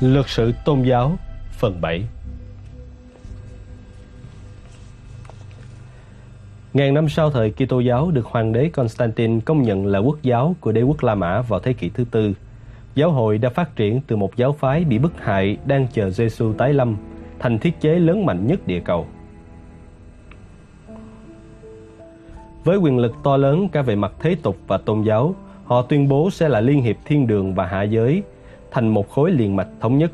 Luật sự tôn giáo phần 7 Ngàn năm sau thời Kitô giáo được hoàng đế Constantine công nhận là quốc giáo của đế quốc La Mã vào thế kỷ thứ tư. Giáo hội đã phát triển từ một giáo phái bị bức hại đang chờ Giêsu tái lâm thành thiết chế lớn mạnh nhất địa cầu. Với quyền lực to lớn cả về mặt thế tục và tôn giáo, họ tuyên bố sẽ là liên hiệp thiên đường và hạ giới thành một khối liền mạch thống nhất.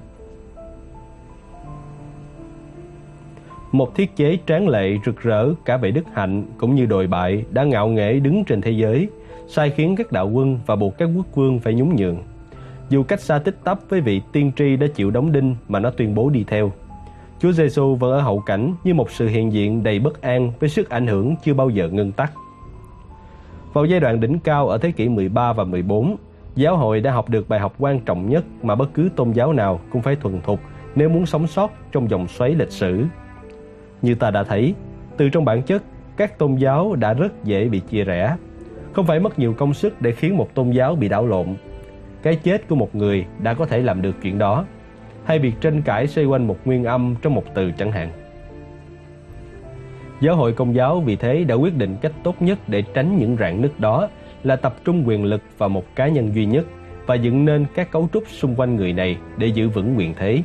Một thiết chế tráng lệ rực rỡ cả về đức hạnh cũng như đồi bại đã ngạo nghễ đứng trên thế giới, sai khiến các đạo quân và buộc các quốc vương phải nhún nhường. Dù cách xa tích tắp với vị tiên tri đã chịu đóng đinh mà nó tuyên bố đi theo. Chúa Giêsu vẫn ở hậu cảnh như một sự hiện diện đầy bất an với sức ảnh hưởng chưa bao giờ ngưng tắt. Vào giai đoạn đỉnh cao ở thế kỷ 13 và 14, giáo hội đã học được bài học quan trọng nhất mà bất cứ tôn giáo nào cũng phải thuần thục nếu muốn sống sót trong dòng xoáy lịch sử. Như ta đã thấy, từ trong bản chất, các tôn giáo đã rất dễ bị chia rẽ. Không phải mất nhiều công sức để khiến một tôn giáo bị đảo lộn. Cái chết của một người đã có thể làm được chuyện đó. Hay việc tranh cãi xoay quanh một nguyên âm trong một từ chẳng hạn. Giáo hội công giáo vì thế đã quyết định cách tốt nhất để tránh những rạn nứt đó là tập trung quyền lực vào một cá nhân duy nhất và dựng nên các cấu trúc xung quanh người này để giữ vững quyền thế.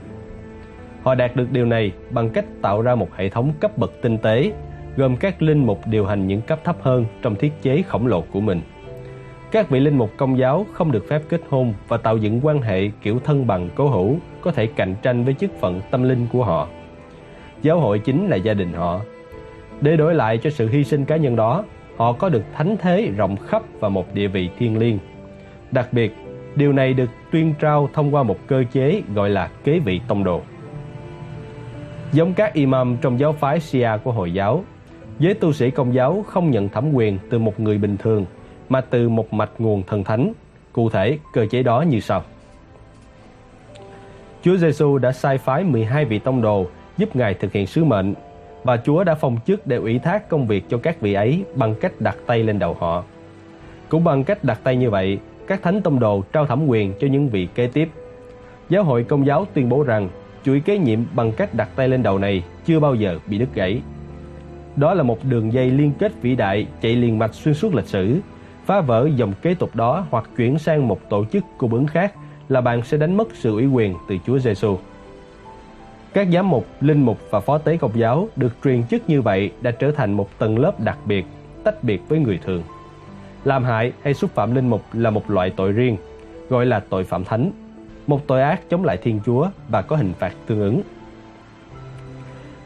Họ đạt được điều này bằng cách tạo ra một hệ thống cấp bậc tinh tế, gồm các linh mục điều hành những cấp thấp hơn trong thiết chế khổng lồ của mình. Các vị linh mục công giáo không được phép kết hôn và tạo dựng quan hệ kiểu thân bằng cố hữu có thể cạnh tranh với chức phận tâm linh của họ. Giáo hội chính là gia đình họ. Để đổi lại cho sự hy sinh cá nhân đó, họ có được thánh thế rộng khắp và một địa vị thiêng liêng. Đặc biệt, điều này được tuyên trao thông qua một cơ chế gọi là kế vị tông đồ. Giống các imam trong giáo phái Shia của Hồi giáo, giới tu sĩ công giáo không nhận thẩm quyền từ một người bình thường mà từ một mạch nguồn thần thánh. Cụ thể, cơ chế đó như sau. Chúa Giêsu đã sai phái 12 vị tông đồ giúp Ngài thực hiện sứ mệnh và Chúa đã phong chức để ủy thác công việc cho các vị ấy bằng cách đặt tay lên đầu họ. Cũng bằng cách đặt tay như vậy, các thánh tông đồ trao thẩm quyền cho những vị kế tiếp. Giáo hội công giáo tuyên bố rằng chuỗi kế nhiệm bằng cách đặt tay lên đầu này chưa bao giờ bị đứt gãy. Đó là một đường dây liên kết vĩ đại chạy liền mạch xuyên suốt lịch sử. Phá vỡ dòng kế tục đó hoặc chuyển sang một tổ chức cung ứng khác là bạn sẽ đánh mất sự ủy quyền từ Chúa Giêsu. Các giám mục, linh mục và phó tế công giáo được truyền chức như vậy đã trở thành một tầng lớp đặc biệt, tách biệt với người thường. Làm hại hay xúc phạm linh mục là một loại tội riêng, gọi là tội phạm thánh, một tội ác chống lại Thiên Chúa và có hình phạt tương ứng.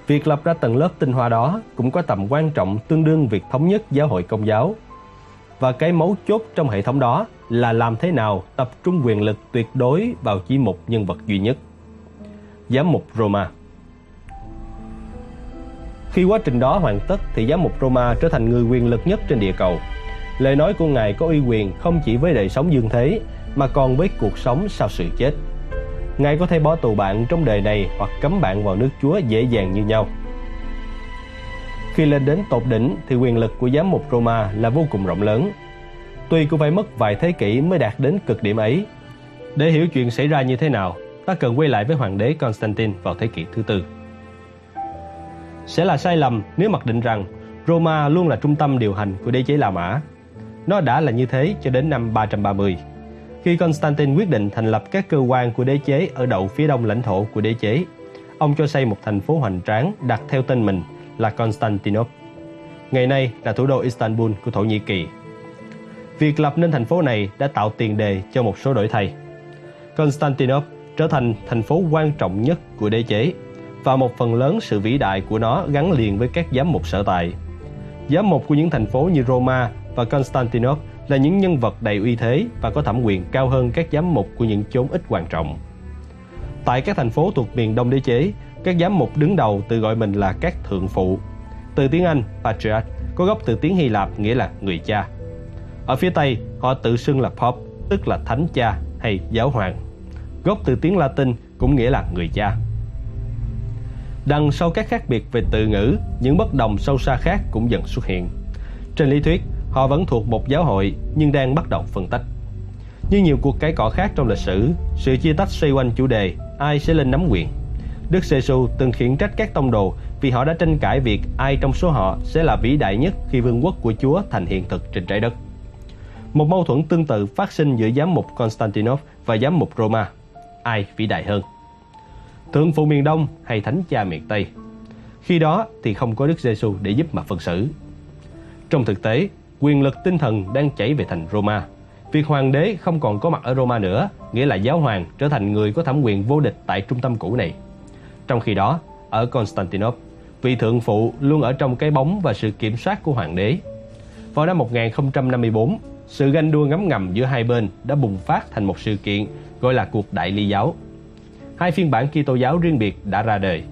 Việc lập ra tầng lớp tinh hoa đó cũng có tầm quan trọng tương đương việc thống nhất giáo hội công giáo. Và cái mấu chốt trong hệ thống đó là làm thế nào tập trung quyền lực tuyệt đối vào chỉ một nhân vật duy nhất giám mục Roma. Khi quá trình đó hoàn tất thì giám mục Roma trở thành người quyền lực nhất trên địa cầu. Lời nói của Ngài có uy quyền không chỉ với đời sống dương thế mà còn với cuộc sống sau sự chết. Ngài có thể bỏ tù bạn trong đời này hoặc cấm bạn vào nước Chúa dễ dàng như nhau. Khi lên đến tột đỉnh thì quyền lực của giám mục Roma là vô cùng rộng lớn. Tuy cũng phải mất vài thế kỷ mới đạt đến cực điểm ấy. Để hiểu chuyện xảy ra như thế nào, ta cần quay lại với hoàng đế Constantine vào thế kỷ thứ tư. Sẽ là sai lầm nếu mặc định rằng Roma luôn là trung tâm điều hành của đế chế La Mã. Nó đã là như thế cho đến năm 330, khi Constantine quyết định thành lập các cơ quan của đế chế ở đậu phía đông lãnh thổ của đế chế. Ông cho xây một thành phố hoành tráng đặt theo tên mình là Constantinople. Ngày nay là thủ đô Istanbul của Thổ Nhĩ Kỳ. Việc lập nên thành phố này đã tạo tiền đề cho một số đổi thay. Constantinople trở thành thành phố quan trọng nhất của đế chế và một phần lớn sự vĩ đại của nó gắn liền với các giám mục sở tại. Giám mục của những thành phố như Roma và Constantinople là những nhân vật đầy uy thế và có thẩm quyền cao hơn các giám mục của những chốn ít quan trọng. Tại các thành phố thuộc miền Đông đế chế, các giám mục đứng đầu tự gọi mình là các thượng phụ. Từ tiếng Anh, patriarch có gốc từ tiếng Hy Lạp nghĩa là người cha. Ở phía Tây, họ tự xưng là Pope, tức là thánh cha hay giáo hoàng gốc từ tiếng Latin cũng nghĩa là người cha. Đằng sau các khác biệt về từ ngữ, những bất đồng sâu xa khác cũng dần xuất hiện. Trên lý thuyết, họ vẫn thuộc một giáo hội nhưng đang bắt đầu phân tách. Như nhiều cuộc cãi cọ khác trong lịch sử, sự chia tách xoay quanh chủ đề ai sẽ lên nắm quyền. Đức giê -xu từng khiển trách các tông đồ vì họ đã tranh cãi việc ai trong số họ sẽ là vĩ đại nhất khi vương quốc của Chúa thành hiện thực trên trái đất. Một mâu thuẫn tương tự phát sinh giữa giám mục Constantinople và giám mục Roma. Ai vĩ đại hơn? Thượng phụ miền Đông hay thánh cha miền Tây? Khi đó thì không có Đức giê -xu để giúp mà phân xử. Trong thực tế, quyền lực tinh thần đang chảy về thành Roma. Việc hoàng đế không còn có mặt ở Roma nữa, nghĩa là giáo hoàng trở thành người có thẩm quyền vô địch tại trung tâm cũ này. Trong khi đó, ở Constantinople, vị thượng phụ luôn ở trong cái bóng và sự kiểm soát của hoàng đế. Vào năm 1054, sự ganh đua ngấm ngầm giữa hai bên đã bùng phát thành một sự kiện gọi là cuộc đại ly giáo. Hai phiên bản Kitô giáo riêng biệt đã ra đời.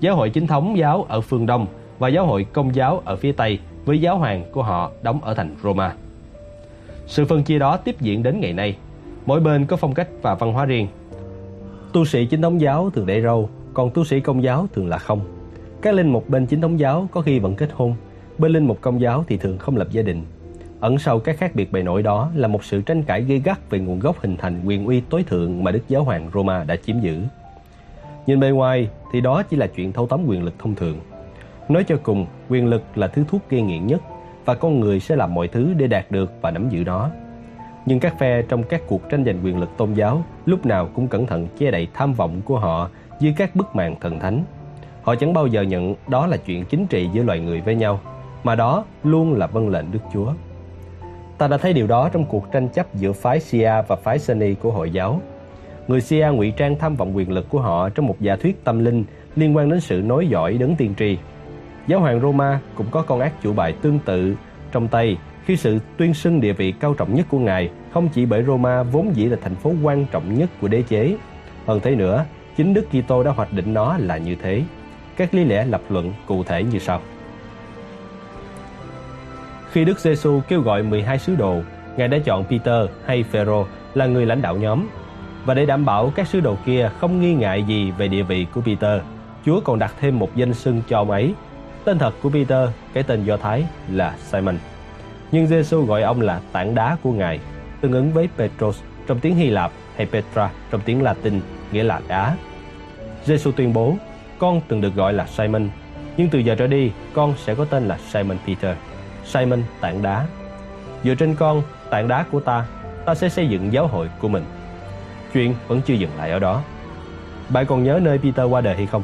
Giáo hội chính thống giáo ở phương Đông và giáo hội công giáo ở phía Tây với giáo hoàng của họ đóng ở thành Roma. Sự phân chia đó tiếp diễn đến ngày nay. Mỗi bên có phong cách và văn hóa riêng. Tu sĩ chính thống giáo thường để râu, còn tu sĩ công giáo thường là không. Các linh mục bên chính thống giáo có khi vẫn kết hôn, bên linh mục công giáo thì thường không lập gia đình. Ẩn sau các khác biệt bề nổi đó là một sự tranh cãi gây gắt về nguồn gốc hình thành quyền uy tối thượng mà Đức Giáo hoàng Roma đã chiếm giữ. Nhìn bề ngoài thì đó chỉ là chuyện thâu tóm quyền lực thông thường. Nói cho cùng, quyền lực là thứ thuốc gây nghiện nhất và con người sẽ làm mọi thứ để đạt được và nắm giữ nó. Nhưng các phe trong các cuộc tranh giành quyền lực tôn giáo lúc nào cũng cẩn thận che đậy tham vọng của họ dưới các bức màn thần thánh. Họ chẳng bao giờ nhận đó là chuyện chính trị giữa loài người với nhau, mà đó luôn là vâng lệnh Đức Chúa. Ta đã thấy điều đó trong cuộc tranh chấp giữa phái Shia và phái Sunni của Hội giáo. Người Shia ngụy trang tham vọng quyền lực của họ trong một giả thuyết tâm linh liên quan đến sự nối dõi đấng tiên tri. Giáo hoàng Roma cũng có con ác chủ bài tương tự trong tay khi sự tuyên xưng địa vị cao trọng nhất của ngài không chỉ bởi Roma vốn dĩ là thành phố quan trọng nhất của đế chế. Hơn thế nữa, chính Đức Kitô đã hoạch định nó là như thế. Các lý lẽ lập luận cụ thể như sau. Khi Đức Giêsu kêu gọi 12 sứ đồ, Ngài đã chọn Peter hay Phêrô là người lãnh đạo nhóm. Và để đảm bảo các sứ đồ kia không nghi ngại gì về địa vị của Peter, Chúa còn đặt thêm một danh xưng cho ông ấy. Tên thật của Peter, cái tên Do Thái là Simon. Nhưng Giêsu gọi ông là tảng đá của Ngài, tương ứng với Petros trong tiếng Hy Lạp hay Petra trong tiếng Latin, nghĩa là đá. Giêsu tuyên bố, con từng được gọi là Simon, nhưng từ giờ trở đi, con sẽ có tên là Simon Peter. Simon tảng đá. Dựa trên con, tảng đá của ta, ta sẽ xây dựng giáo hội của mình. Chuyện vẫn chưa dừng lại ở đó. Bạn còn nhớ nơi Peter qua đời hay không?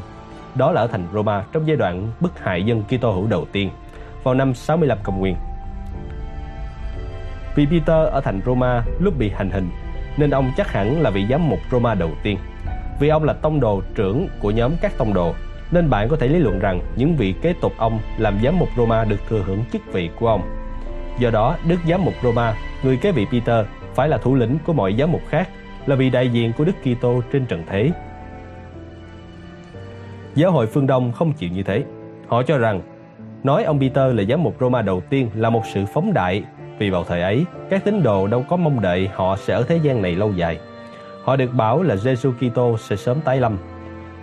Đó là ở thành Roma trong giai đoạn bức hại dân Kitô hữu đầu tiên vào năm 65 công nguyên. Vì Peter ở thành Roma lúc bị hành hình nên ông chắc hẳn là vị giám mục Roma đầu tiên. Vì ông là tông đồ trưởng của nhóm các tông đồ nên bạn có thể lý luận rằng những vị kế tục ông làm giám mục Roma được thừa hưởng chức vị của ông. Do đó, Đức giám mục Roma, người kế vị Peter, phải là thủ lĩnh của mọi giám mục khác, là vị đại diện của Đức Kitô trên trần thế. Giáo hội phương Đông không chịu như thế. Họ cho rằng nói ông Peter là giám mục Roma đầu tiên là một sự phóng đại vì vào thời ấy, các tín đồ đâu có mong đợi họ sẽ ở thế gian này lâu dài. Họ được bảo là Jesus Kitô sẽ sớm tái lâm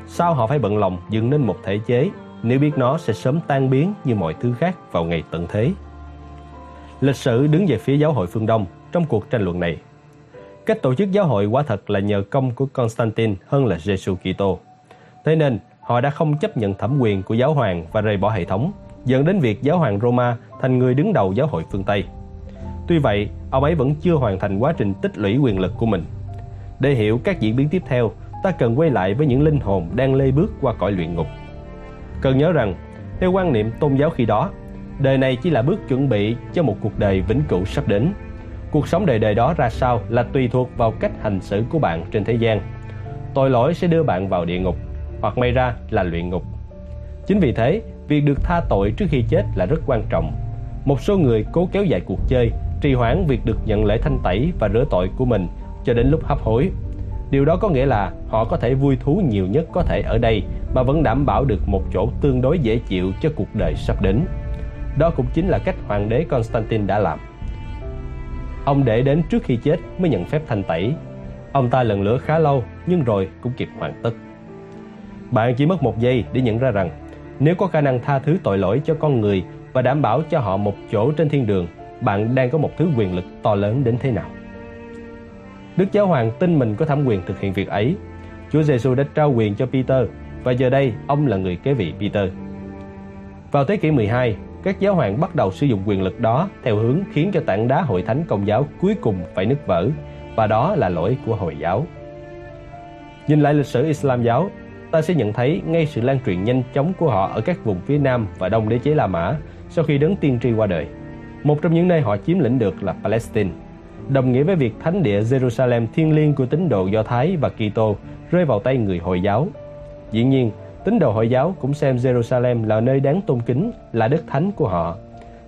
Sao họ phải bận lòng dựng nên một thể chế nếu biết nó sẽ sớm tan biến như mọi thứ khác vào ngày tận thế? Lịch sử đứng về phía giáo hội phương Đông trong cuộc tranh luận này. Cách tổ chức giáo hội quả thật là nhờ công của Constantine hơn là Jesus Kitô. Thế nên, họ đã không chấp nhận thẩm quyền của giáo hoàng và rời bỏ hệ thống, dẫn đến việc giáo hoàng Roma thành người đứng đầu giáo hội phương Tây. Tuy vậy, ông ấy vẫn chưa hoàn thành quá trình tích lũy quyền lực của mình. Để hiểu các diễn biến tiếp theo, ta cần quay lại với những linh hồn đang lê bước qua cõi luyện ngục. Cần nhớ rằng, theo quan niệm tôn giáo khi đó, đời này chỉ là bước chuẩn bị cho một cuộc đời vĩnh cửu sắp đến. Cuộc sống đời đời đó ra sao là tùy thuộc vào cách hành xử của bạn trên thế gian. Tội lỗi sẽ đưa bạn vào địa ngục, hoặc may ra là luyện ngục. Chính vì thế, việc được tha tội trước khi chết là rất quan trọng. Một số người cố kéo dài cuộc chơi, trì hoãn việc được nhận lễ thanh tẩy và rửa tội của mình cho đến lúc hấp hối Điều đó có nghĩa là họ có thể vui thú nhiều nhất có thể ở đây mà vẫn đảm bảo được một chỗ tương đối dễ chịu cho cuộc đời sắp đến. Đó cũng chính là cách hoàng đế Constantine đã làm. Ông để đến trước khi chết mới nhận phép thanh tẩy. Ông ta lần lửa khá lâu nhưng rồi cũng kịp hoàn tất. Bạn chỉ mất một giây để nhận ra rằng nếu có khả năng tha thứ tội lỗi cho con người và đảm bảo cho họ một chỗ trên thiên đường, bạn đang có một thứ quyền lực to lớn đến thế nào. Đức Giáo Hoàng tin mình có thẩm quyền thực hiện việc ấy. Chúa Giêsu đã trao quyền cho Peter và giờ đây ông là người kế vị Peter. Vào thế kỷ 12, các giáo hoàng bắt đầu sử dụng quyền lực đó theo hướng khiến cho tảng đá hội thánh công giáo cuối cùng phải nứt vỡ và đó là lỗi của Hồi giáo. Nhìn lại lịch sử Islam giáo, ta sẽ nhận thấy ngay sự lan truyền nhanh chóng của họ ở các vùng phía Nam và Đông đế chế La Mã sau khi đấng tiên tri qua đời. Một trong những nơi họ chiếm lĩnh được là Palestine, đồng nghĩa với việc thánh địa Jerusalem thiêng liêng của tín đồ Do Thái và Kitô rơi vào tay người Hồi giáo. Dĩ nhiên, tín đồ Hồi giáo cũng xem Jerusalem là nơi đáng tôn kính, là đất thánh của họ.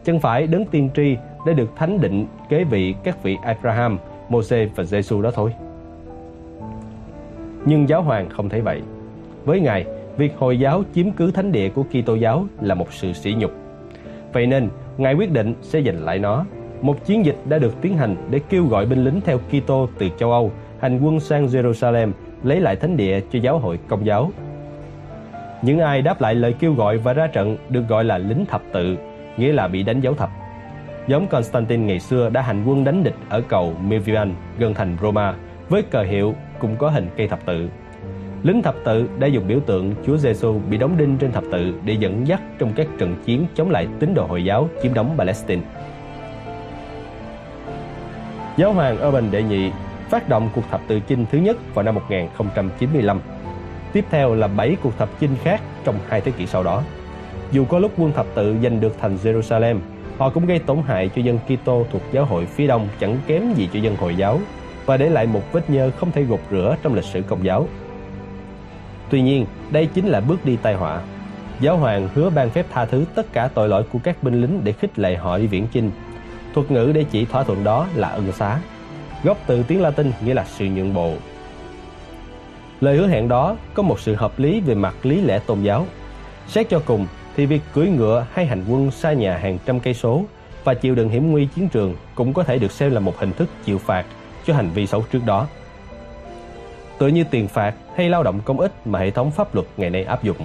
Chân phải đấng tiên tri đã được thánh định kế vị các vị Abraham, Moses và Giêsu đó thôi. Nhưng giáo hoàng không thấy vậy. Với Ngài, việc Hồi giáo chiếm cứ thánh địa của Kitô giáo là một sự sỉ nhục. Vậy nên, Ngài quyết định sẽ giành lại nó. Một chiến dịch đã được tiến hành để kêu gọi binh lính theo Kitô từ châu Âu hành quân sang Jerusalem lấy lại thánh địa cho giáo hội công giáo. Những ai đáp lại lời kêu gọi và ra trận được gọi là lính thập tự, nghĩa là bị đánh dấu thập. Giống Constantine ngày xưa đã hành quân đánh địch ở cầu Milvian gần thành Roma với cờ hiệu cũng có hình cây thập tự. Lính thập tự đã dùng biểu tượng Chúa Giêsu bị đóng đinh trên thập tự để dẫn dắt trong các trận chiến chống lại tín đồ Hồi giáo chiếm đóng Palestine. Giáo hoàng Urban đệ nhị phát động cuộc thập tự chinh thứ nhất vào năm 1095. Tiếp theo là 7 cuộc thập chinh khác trong hai thế kỷ sau đó. Dù có lúc quân thập tự giành được thành Jerusalem, họ cũng gây tổn hại cho dân Kitô thuộc giáo hội phía đông chẳng kém gì cho dân Hồi giáo và để lại một vết nhơ không thể gột rửa trong lịch sử công giáo. Tuy nhiên, đây chính là bước đi tai họa. Giáo hoàng hứa ban phép tha thứ tất cả tội lỗi của các binh lính để khích lệ họ đi viễn chinh. Thuật ngữ để chỉ thỏa thuận đó là ân xá. Gốc từ tiếng Latin nghĩa là sự nhượng bộ. Lời hứa hẹn đó có một sự hợp lý về mặt lý lẽ tôn giáo. Xét cho cùng, thì việc cưỡi ngựa hay hành quân xa nhà hàng trăm cây số và chịu đựng hiểm nguy chiến trường cũng có thể được xem là một hình thức chịu phạt cho hành vi xấu trước đó. Tựa như tiền phạt hay lao động công ích mà hệ thống pháp luật ngày nay áp dụng.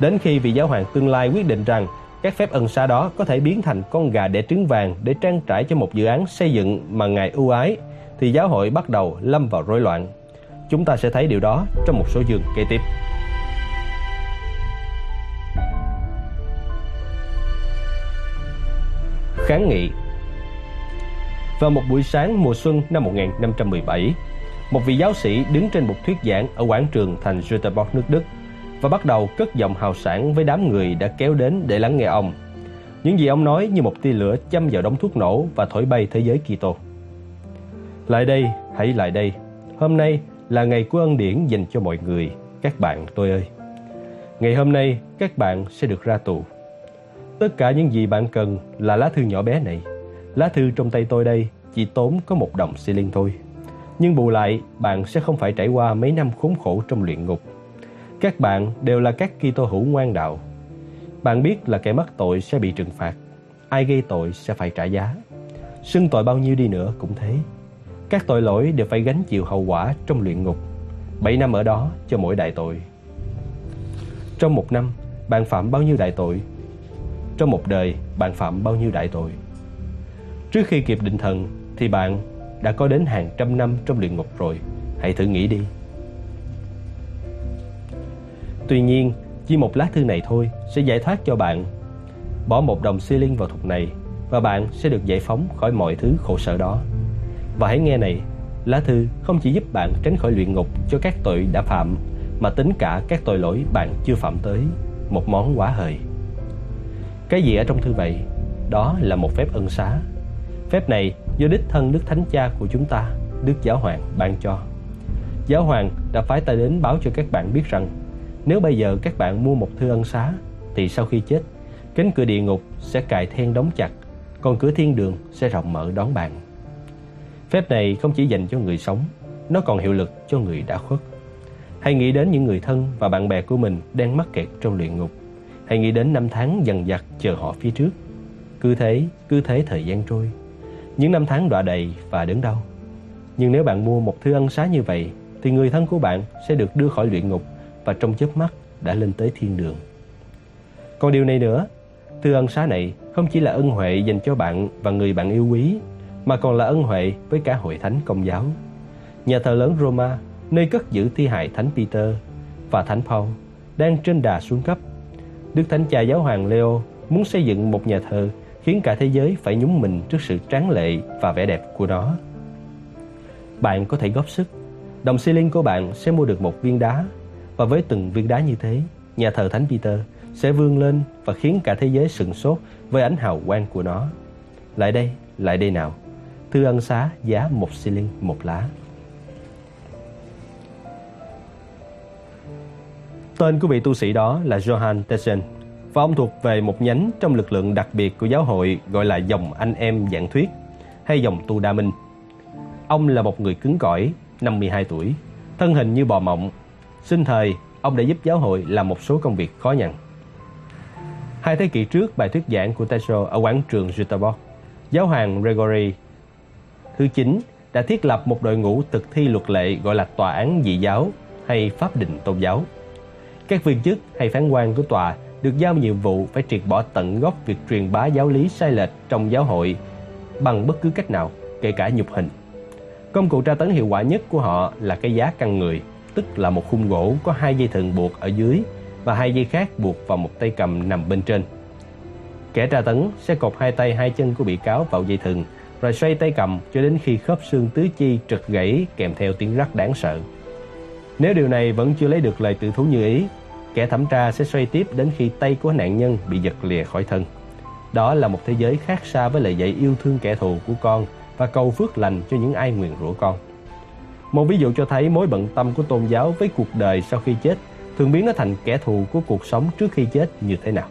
Đến khi vị giáo hoàng tương lai quyết định rằng các phép ân xá đó có thể biến thành con gà đẻ trứng vàng để trang trải cho một dự án xây dựng mà Ngài ưu ái, thì giáo hội bắt đầu lâm vào rối loạn. Chúng ta sẽ thấy điều đó trong một số chương kế tiếp. Kháng nghị Vào một buổi sáng mùa xuân năm 1517, một vị giáo sĩ đứng trên một thuyết giảng ở quảng trường thành Göteborg nước Đức và bắt đầu cất giọng hào sản với đám người đã kéo đến để lắng nghe ông. Những gì ông nói như một tia lửa châm vào đống thuốc nổ và thổi bay thế giới Kitô. Lại đây, hãy lại đây. Hôm nay là ngày của ân điển dành cho mọi người, các bạn tôi ơi. Ngày hôm nay, các bạn sẽ được ra tù. Tất cả những gì bạn cần là lá thư nhỏ bé này. Lá thư trong tay tôi đây chỉ tốn có một đồng xi linh thôi. Nhưng bù lại, bạn sẽ không phải trải qua mấy năm khốn khổ trong luyện ngục. Các bạn đều là các Kitô hữu ngoan đạo. Bạn biết là kẻ mắc tội sẽ bị trừng phạt. Ai gây tội sẽ phải trả giá. Xưng tội bao nhiêu đi nữa cũng thế. Các tội lỗi đều phải gánh chịu hậu quả trong luyện ngục. bảy năm ở đó cho mỗi đại tội. Trong một năm, bạn phạm bao nhiêu đại tội? Trong một đời, bạn phạm bao nhiêu đại tội? Trước khi kịp định thần, thì bạn đã có đến hàng trăm năm trong luyện ngục rồi. Hãy thử nghĩ đi. Tuy nhiên, chỉ một lá thư này thôi sẽ giải thoát cho bạn. Bỏ một đồng xi linh vào thục này và bạn sẽ được giải phóng khỏi mọi thứ khổ sở đó. Và hãy nghe này, lá thư không chỉ giúp bạn tránh khỏi luyện ngục cho các tội đã phạm mà tính cả các tội lỗi bạn chưa phạm tới, một món quá hời. Cái gì ở trong thư vậy? Đó là một phép ân xá. Phép này do đích thân Đức Thánh Cha của chúng ta, Đức Giáo Hoàng ban cho. Giáo Hoàng đã phái ta đến báo cho các bạn biết rằng nếu bây giờ các bạn mua một thư ân xá thì sau khi chết, cánh cửa địa ngục sẽ cài then đóng chặt, còn cửa thiên đường sẽ rộng mở đón bạn. Phép này không chỉ dành cho người sống, nó còn hiệu lực cho người đã khuất. Hãy nghĩ đến những người thân và bạn bè của mình đang mắc kẹt trong luyện ngục. Hãy nghĩ đến năm tháng dần dặt chờ họ phía trước. Cứ thế, cứ thế thời gian trôi. Những năm tháng đọa đầy và đớn đau. Nhưng nếu bạn mua một thư ân xá như vậy, thì người thân của bạn sẽ được đưa khỏi luyện ngục và trong chớp mắt đã lên tới thiên đường. Còn điều này nữa, thư ân xá này không chỉ là ân huệ dành cho bạn và người bạn yêu quý, mà còn là ân huệ với cả hội thánh công giáo. Nhà thờ lớn Roma nơi cất giữ thi hài Thánh Peter và Thánh Paul, đang trên đà xuống cấp. Đức Thánh Cha Giáo hoàng Leo muốn xây dựng một nhà thờ khiến cả thế giới phải nhúng mình trước sự tráng lệ và vẻ đẹp của nó. Bạn có thể góp sức, đồng xi linh của bạn sẽ mua được một viên đá và với từng viên đá như thế, nhà thờ Thánh Peter sẽ vươn lên và khiến cả thế giới sừng sốt với ánh hào quang của nó. Lại đây, lại đây nào. Thư ân xá giá một xi linh một lá. Tên của vị tu sĩ đó là Johann Tessen và ông thuộc về một nhánh trong lực lượng đặc biệt của giáo hội gọi là dòng anh em giảng thuyết hay dòng tu đa minh. Ông là một người cứng cỏi, 52 tuổi, thân hình như bò mộng. Sinh thời, ông đã giúp giáo hội làm một số công việc khó nhằn. Hai thế kỷ trước, bài thuyết giảng của Tesho ở quảng trường Göteborg, giáo hoàng Gregory thứ 9 đã thiết lập một đội ngũ thực thi luật lệ gọi là tòa án dị giáo hay pháp định tôn giáo. Các viên chức hay phán quan của tòa được giao nhiệm vụ phải triệt bỏ tận gốc việc truyền bá giáo lý sai lệch trong giáo hội bằng bất cứ cách nào, kể cả nhục hình. Công cụ tra tấn hiệu quả nhất của họ là cái giá căn người, tức là một khung gỗ có hai dây thừng buộc ở dưới và hai dây khác buộc vào một tay cầm nằm bên trên. Kẻ tra tấn sẽ cột hai tay hai chân của bị cáo vào dây thừng rồi xoay tay cầm cho đến khi khớp xương tứ chi trật gãy kèm theo tiếng rắc đáng sợ. Nếu điều này vẫn chưa lấy được lời tự thú như ý, kẻ thẩm tra sẽ xoay tiếp đến khi tay của nạn nhân bị giật lìa khỏi thân. Đó là một thế giới khác xa với lời dạy yêu thương kẻ thù của con và cầu phước lành cho những ai nguyền rủa con. Một ví dụ cho thấy mối bận tâm của tôn giáo với cuộc đời sau khi chết thường biến nó thành kẻ thù của cuộc sống trước khi chết như thế nào.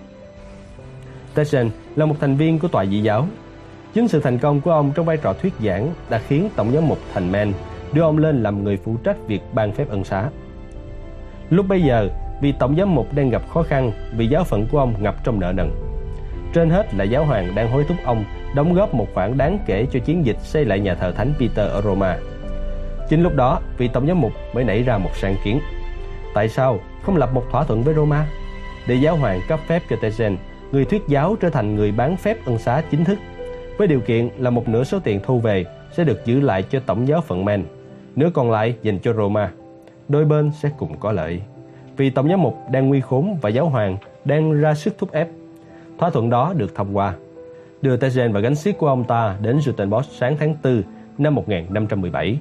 Tyson là một thành viên của tòa dị giáo. Chính sự thành công của ông trong vai trò thuyết giảng đã khiến Tổng giám mục Thành Men đưa ông lên làm người phụ trách việc ban phép ân xá. Lúc bây giờ, vì tổng giám mục đang gặp khó khăn vì giáo phận của ông ngập trong nợ nần. Trên hết là giáo hoàng đang hối thúc ông đóng góp một khoản đáng kể cho chiến dịch xây lại nhà thờ Thánh Peter ở Roma. Chính lúc đó, vị tổng giám mục mới nảy ra một sáng kiến. Tại sao không lập một thỏa thuận với Roma để giáo hoàng cấp phép cho Tezen, người thuyết giáo trở thành người bán phép ân xá chính thức, với điều kiện là một nửa số tiền thu về sẽ được giữ lại cho tổng giáo phận Men, nửa còn lại dành cho Roma. Đôi bên sẽ cùng có lợi vì tổng giám mục đang nguy khốn và giáo hoàng đang ra sức thúc ép. Thỏa thuận đó được thông qua, đưa Tezen và gánh xiết của ông ta đến Jutenbosch sáng tháng 4 năm 1517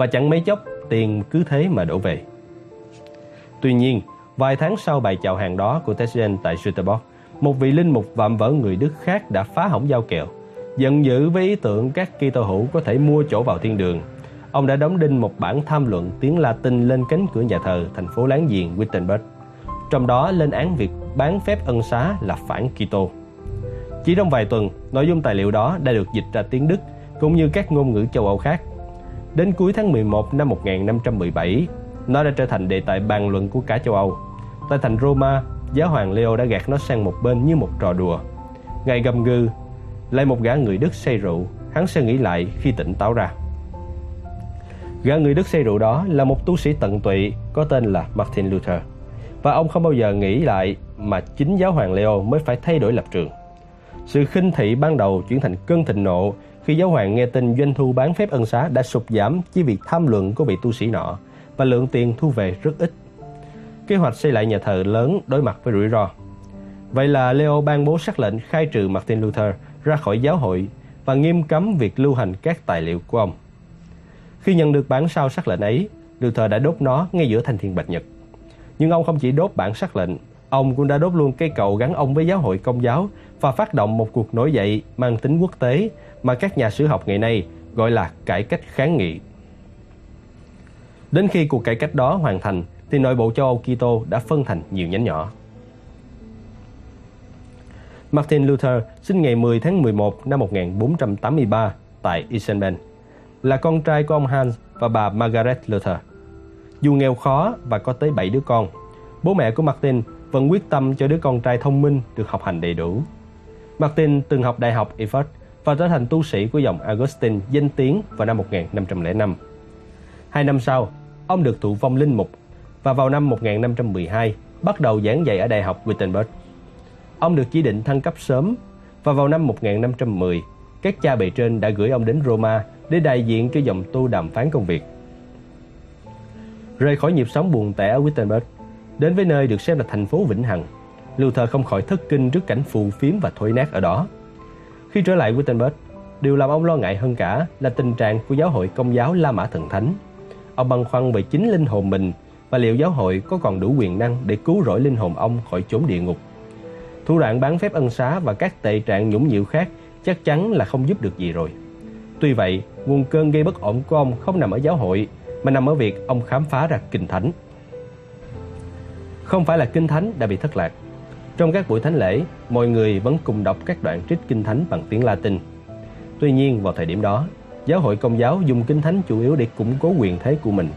và chẳng mấy chốc tiền cứ thế mà đổ về. Tuy nhiên, vài tháng sau bài chào hàng đó của Tezen tại Jutenbosch, một vị linh mục vạm vỡ người Đức khác đã phá hỏng giao kèo, giận dữ với ý tưởng các Kitô hữu có thể mua chỗ vào thiên đường ông đã đóng đinh một bản tham luận tiếng Latin lên cánh cửa nhà thờ thành phố láng giềng Wittenberg. Trong đó lên án việc bán phép ân xá là phản Kitô. Chỉ trong vài tuần, nội dung tài liệu đó đã được dịch ra tiếng Đức cũng như các ngôn ngữ châu Âu khác. Đến cuối tháng 11 năm 1517, nó đã trở thành đề tài bàn luận của cả châu Âu. Tại thành Roma, giáo hoàng Leo đã gạt nó sang một bên như một trò đùa. Ngày gầm gừ, lại một gã người Đức say rượu, hắn sẽ nghĩ lại khi tỉnh táo ra. Gã người Đức say rượu đó là một tu sĩ tận tụy có tên là Martin Luther. Và ông không bao giờ nghĩ lại mà chính giáo hoàng Leo mới phải thay đổi lập trường. Sự khinh thị ban đầu chuyển thành cơn thịnh nộ khi giáo hoàng nghe tin doanh thu bán phép ân xá đã sụt giảm chỉ vì tham luận của vị tu sĩ nọ và lượng tiền thu về rất ít. Kế hoạch xây lại nhà thờ lớn đối mặt với rủi ro. Vậy là Leo ban bố sắc lệnh khai trừ Martin Luther ra khỏi giáo hội và nghiêm cấm việc lưu hành các tài liệu của ông. Khi nhận được bản sao sắc lệnh ấy, Luther đã đốt nó ngay giữa thành thiên bạch nhật. Nhưng ông không chỉ đốt bản sắc lệnh, ông cũng đã đốt luôn cây cầu gắn ông với giáo hội công giáo và phát động một cuộc nổi dậy mang tính quốc tế mà các nhà sử học ngày nay gọi là cải cách kháng nghị. Đến khi cuộc cải cách đó hoàn thành thì nội bộ châu Âu Kitô đã phân thành nhiều nhánh nhỏ. Martin Luther sinh ngày 10 tháng 11 năm 1483 tại Isenben, là con trai của ông Hans và bà Margaret Luther. Dù nghèo khó và có tới 7 đứa con, bố mẹ của Martin vẫn quyết tâm cho đứa con trai thông minh được học hành đầy đủ. Martin từng học đại học Erfurt và trở thành tu sĩ của dòng Augustine danh tiếng vào năm 1505. Hai năm sau, ông được thụ phong linh mục và vào năm 1512 bắt đầu giảng dạy ở Đại học Wittenberg. Ông được chỉ định thăng cấp sớm và vào năm 1510, các cha bề trên đã gửi ông đến Roma để đại diện cho dòng tu đàm phán công việc. Rời khỏi nhịp sống buồn tẻ ở Wittenberg, đến với nơi được xem là thành phố vĩnh hằng, Luther không khỏi thất kinh trước cảnh phù phiếm và thối nát ở đó. Khi trở lại Wittenberg, điều làm ông lo ngại hơn cả là tình trạng của giáo hội công giáo La Mã Thần Thánh. Ông băn khoăn về chính linh hồn mình và liệu giáo hội có còn đủ quyền năng để cứu rỗi linh hồn ông khỏi chốn địa ngục. Thủ đoạn bán phép ân xá và các tệ trạng nhũng nhiễu khác chắc chắn là không giúp được gì rồi. Tuy vậy, nguồn cơn gây bất ổn của ông không nằm ở giáo hội mà nằm ở việc ông khám phá ra kinh thánh. Không phải là kinh thánh đã bị thất lạc. Trong các buổi thánh lễ, mọi người vẫn cùng đọc các đoạn trích kinh thánh bằng tiếng Latin. Tuy nhiên, vào thời điểm đó, giáo hội công giáo dùng kinh thánh chủ yếu để củng cố quyền thế của mình.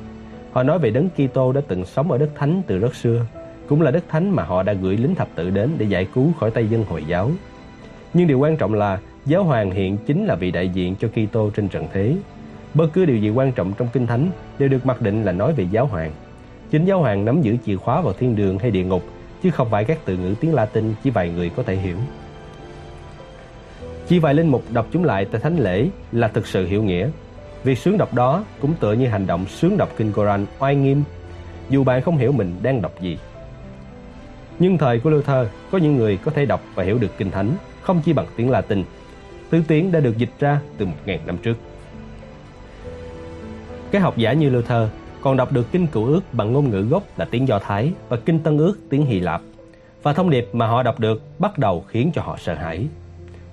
Họ nói về đấng Kitô đã từng sống ở đất thánh từ rất xưa, cũng là đất thánh mà họ đã gửi lính thập tự đến để giải cứu khỏi tay dân Hồi giáo. Nhưng điều quan trọng là giáo hoàng hiện chính là vị đại diện cho Kitô trên trần thế. Bất cứ điều gì quan trọng trong kinh thánh đều được mặc định là nói về giáo hoàng. Chính giáo hoàng nắm giữ chìa khóa vào thiên đường hay địa ngục, chứ không phải các từ ngữ tiếng Latin chỉ vài người có thể hiểu. Chỉ vài linh mục đọc chúng lại tại thánh lễ là thực sự hiểu nghĩa. Việc sướng đọc đó cũng tựa như hành động sướng đọc kinh Koran oai nghiêm, dù bạn không hiểu mình đang đọc gì. Nhưng thời của Luther có những người có thể đọc và hiểu được kinh thánh, không chỉ bằng tiếng Latin. Tứ tiếng đã được dịch ra từ 1.000 năm trước. Các học giả như Luther còn đọc được kinh cựu ước bằng ngôn ngữ gốc là tiếng Do Thái và kinh tân ước tiếng Hy Lạp. Và thông điệp mà họ đọc được bắt đầu khiến cho họ sợ hãi.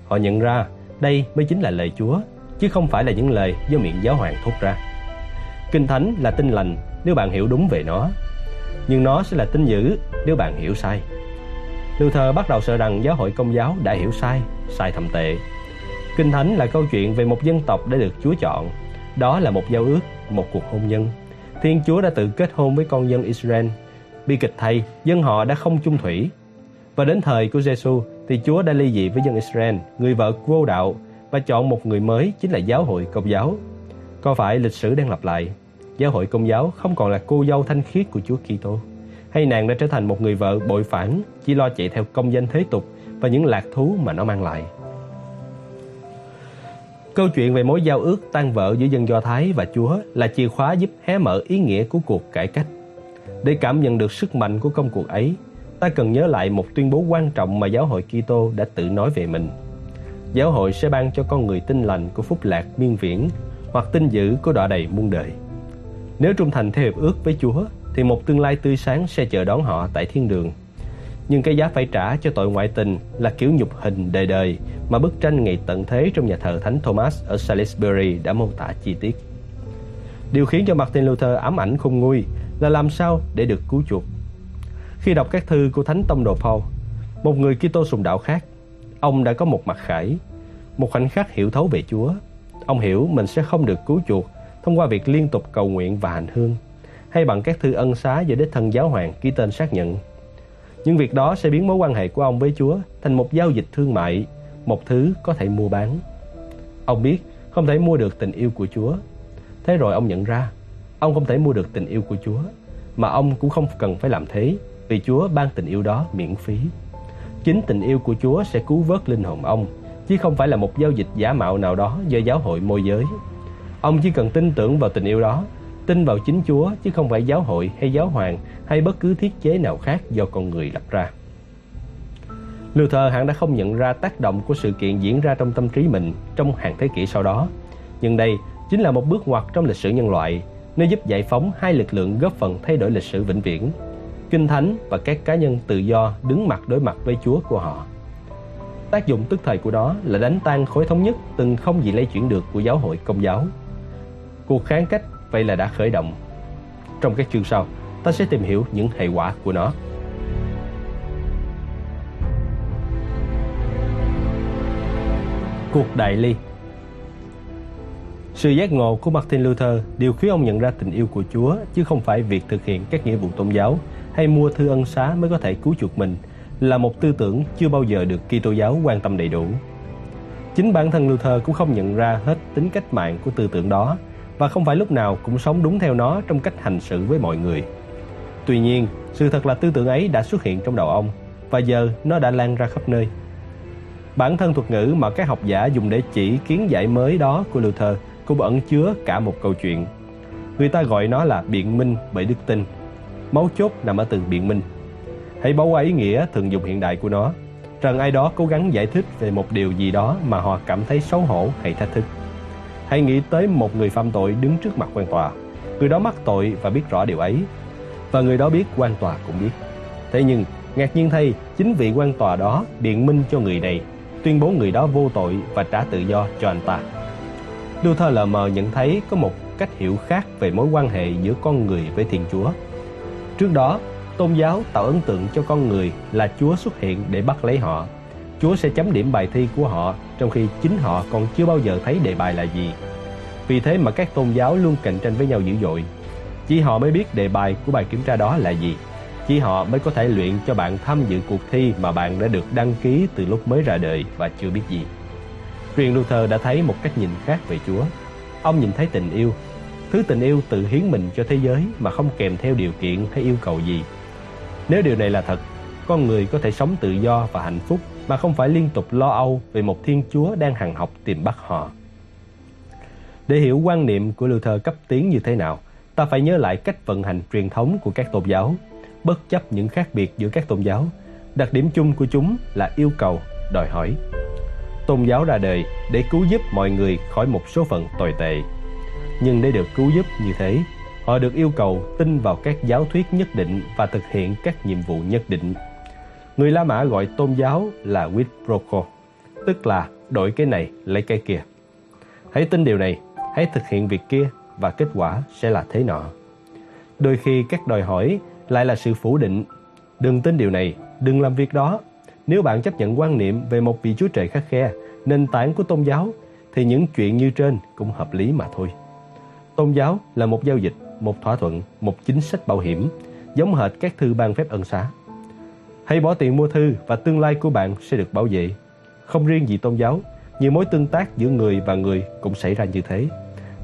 Họ nhận ra đây mới chính là lời Chúa, chứ không phải là những lời do miệng giáo hoàng thốt ra. Kinh Thánh là tin lành nếu bạn hiểu đúng về nó, nhưng nó sẽ là tin dữ nếu bạn hiểu sai. Luther bắt đầu sợ rằng giáo hội công giáo đã hiểu sai, sai thầm tệ. Kinh Thánh là câu chuyện về một dân tộc đã được Chúa chọn. Đó là một giao ước, một cuộc hôn nhân. Thiên Chúa đã tự kết hôn với con dân Israel. Bi kịch thay, dân họ đã không chung thủy. Và đến thời của Giêsu thì Chúa đã ly dị với dân Israel, người vợ vô đạo và chọn một người mới chính là giáo hội công giáo. Có phải lịch sử đang lặp lại? Giáo hội công giáo không còn là cô dâu thanh khiết của Chúa Kitô, hay nàng đã trở thành một người vợ bội phản, chỉ lo chạy theo công danh thế tục và những lạc thú mà nó mang lại. Câu chuyện về mối giao ước tan vỡ giữa dân Do Thái và Chúa là chìa khóa giúp hé mở ý nghĩa của cuộc cải cách. Để cảm nhận được sức mạnh của công cuộc ấy, ta cần nhớ lại một tuyên bố quan trọng mà giáo hội Kitô đã tự nói về mình. Giáo hội sẽ ban cho con người tin lành của phúc lạc miên viễn hoặc tin dữ của đọa đầy muôn đời. Nếu trung thành theo hiệp ước với Chúa thì một tương lai tươi sáng sẽ chờ đón họ tại thiên đường. Nhưng cái giá phải trả cho tội ngoại tình là kiểu nhục hình đời đời mà bức tranh ngày tận thế trong nhà thờ Thánh Thomas ở Salisbury đã mô tả chi tiết. Điều khiến cho Martin Luther ám ảnh khôn nguôi là làm sao để được cứu chuộc. Khi đọc các thư của Thánh Tông Đồ Paul, một người Kitô sùng đạo khác, ông đã có một mặt khải, một khoảnh khắc hiểu thấu về Chúa. Ông hiểu mình sẽ không được cứu chuộc thông qua việc liên tục cầu nguyện và hành hương, hay bằng các thư ân xá do đích thân giáo hoàng ký tên xác nhận. Nhưng việc đó sẽ biến mối quan hệ của ông với Chúa thành một giao dịch thương mại, một thứ có thể mua bán. Ông biết không thể mua được tình yêu của Chúa. Thế rồi ông nhận ra, ông không thể mua được tình yêu của Chúa, mà ông cũng không cần phải làm thế, vì Chúa ban tình yêu đó miễn phí. Chính tình yêu của Chúa sẽ cứu vớt linh hồn ông, chứ không phải là một giao dịch giả mạo nào đó do giáo hội môi giới. Ông chỉ cần tin tưởng vào tình yêu đó, tin vào chính Chúa chứ không phải giáo hội hay giáo hoàng hay bất cứ thiết chế nào khác do con người lập ra. Luther hẳn đã không nhận ra tác động của sự kiện diễn ra trong tâm trí mình trong hàng thế kỷ sau đó. Nhưng đây chính là một bước ngoặt trong lịch sử nhân loại, nơi giúp giải phóng hai lực lượng góp phần thay đổi lịch sử vĩnh viễn. Kinh Thánh và các cá nhân tự do đứng mặt đối mặt với Chúa của họ. Tác dụng tức thời của đó là đánh tan khối thống nhất từng không gì lay chuyển được của giáo hội công giáo. Cuộc kháng cách vậy là đã khởi động. Trong các chương sau, ta sẽ tìm hiểu những hệ quả của nó. Cuộc đại ly Sự giác ngộ của Martin Luther điều khiến ông nhận ra tình yêu của Chúa chứ không phải việc thực hiện các nghĩa vụ tôn giáo hay mua thư ân xá mới có thể cứu chuộc mình là một tư tưởng chưa bao giờ được Kitô giáo quan tâm đầy đủ. Chính bản thân Luther cũng không nhận ra hết tính cách mạng của tư tưởng đó và không phải lúc nào cũng sống đúng theo nó trong cách hành xử với mọi người. Tuy nhiên, sự thật là tư tưởng ấy đã xuất hiện trong đầu ông và giờ nó đã lan ra khắp nơi. Bản thân thuật ngữ mà các học giả dùng để chỉ kiến giải mới đó của Luther cũng ẩn chứa cả một câu chuyện. Người ta gọi nó là biện minh bởi đức tin. Mấu chốt nằm ở từ biện minh. Hãy bỏ qua ý nghĩa thường dùng hiện đại của nó, rằng ai đó cố gắng giải thích về một điều gì đó mà họ cảm thấy xấu hổ hay thách thức. Hãy nghĩ tới một người phạm tội đứng trước mặt quan tòa. Người đó mắc tội và biết rõ điều ấy. Và người đó biết quan tòa cũng biết. Thế nhưng, ngạc nhiên thay, chính vị quan tòa đó biện minh cho người này, tuyên bố người đó vô tội và trả tự do cho anh ta. Luther lờ mờ nhận thấy có một cách hiểu khác về mối quan hệ giữa con người với Thiên Chúa. Trước đó, tôn giáo tạo ấn tượng cho con người là Chúa xuất hiện để bắt lấy họ. Chúa sẽ chấm điểm bài thi của họ trong khi chính họ còn chưa bao giờ thấy đề bài là gì. Vì thế mà các tôn giáo luôn cạnh tranh với nhau dữ dội. Chỉ họ mới biết đề bài của bài kiểm tra đó là gì. Chỉ họ mới có thể luyện cho bạn tham dự cuộc thi mà bạn đã được đăng ký từ lúc mới ra đời và chưa biết gì. Truyền Luther đã thấy một cách nhìn khác về Chúa. Ông nhìn thấy tình yêu, thứ tình yêu tự hiến mình cho thế giới mà không kèm theo điều kiện hay yêu cầu gì. Nếu điều này là thật, con người có thể sống tự do và hạnh phúc mà không phải liên tục lo âu về một Thiên Chúa đang hằng học tìm bắt họ. Để hiểu quan niệm của Luther cấp tiến như thế nào, ta phải nhớ lại cách vận hành truyền thống của các tôn giáo, bất chấp những khác biệt giữa các tôn giáo. Đặc điểm chung của chúng là yêu cầu, đòi hỏi. Tôn giáo ra đời để cứu giúp mọi người khỏi một số phận tồi tệ. Nhưng để được cứu giúp như thế, họ được yêu cầu tin vào các giáo thuyết nhất định và thực hiện các nhiệm vụ nhất định. Người La Mã gọi tôn giáo là quid pro quo, tức là đổi cái này lấy cái kia. Hãy tin điều này, hãy thực hiện việc kia và kết quả sẽ là thế nọ. Đôi khi các đòi hỏi lại là sự phủ định. Đừng tin điều này, đừng làm việc đó. Nếu bạn chấp nhận quan niệm về một vị Chúa Trời khắc khe, nền tảng của tôn giáo, thì những chuyện như trên cũng hợp lý mà thôi. Tôn giáo là một giao dịch, một thỏa thuận, một chính sách bảo hiểm, giống hệt các thư ban phép ân xá. Hãy bỏ tiền mua thư và tương lai của bạn sẽ được bảo vệ. Không riêng gì tôn giáo, nhiều mối tương tác giữa người và người cũng xảy ra như thế.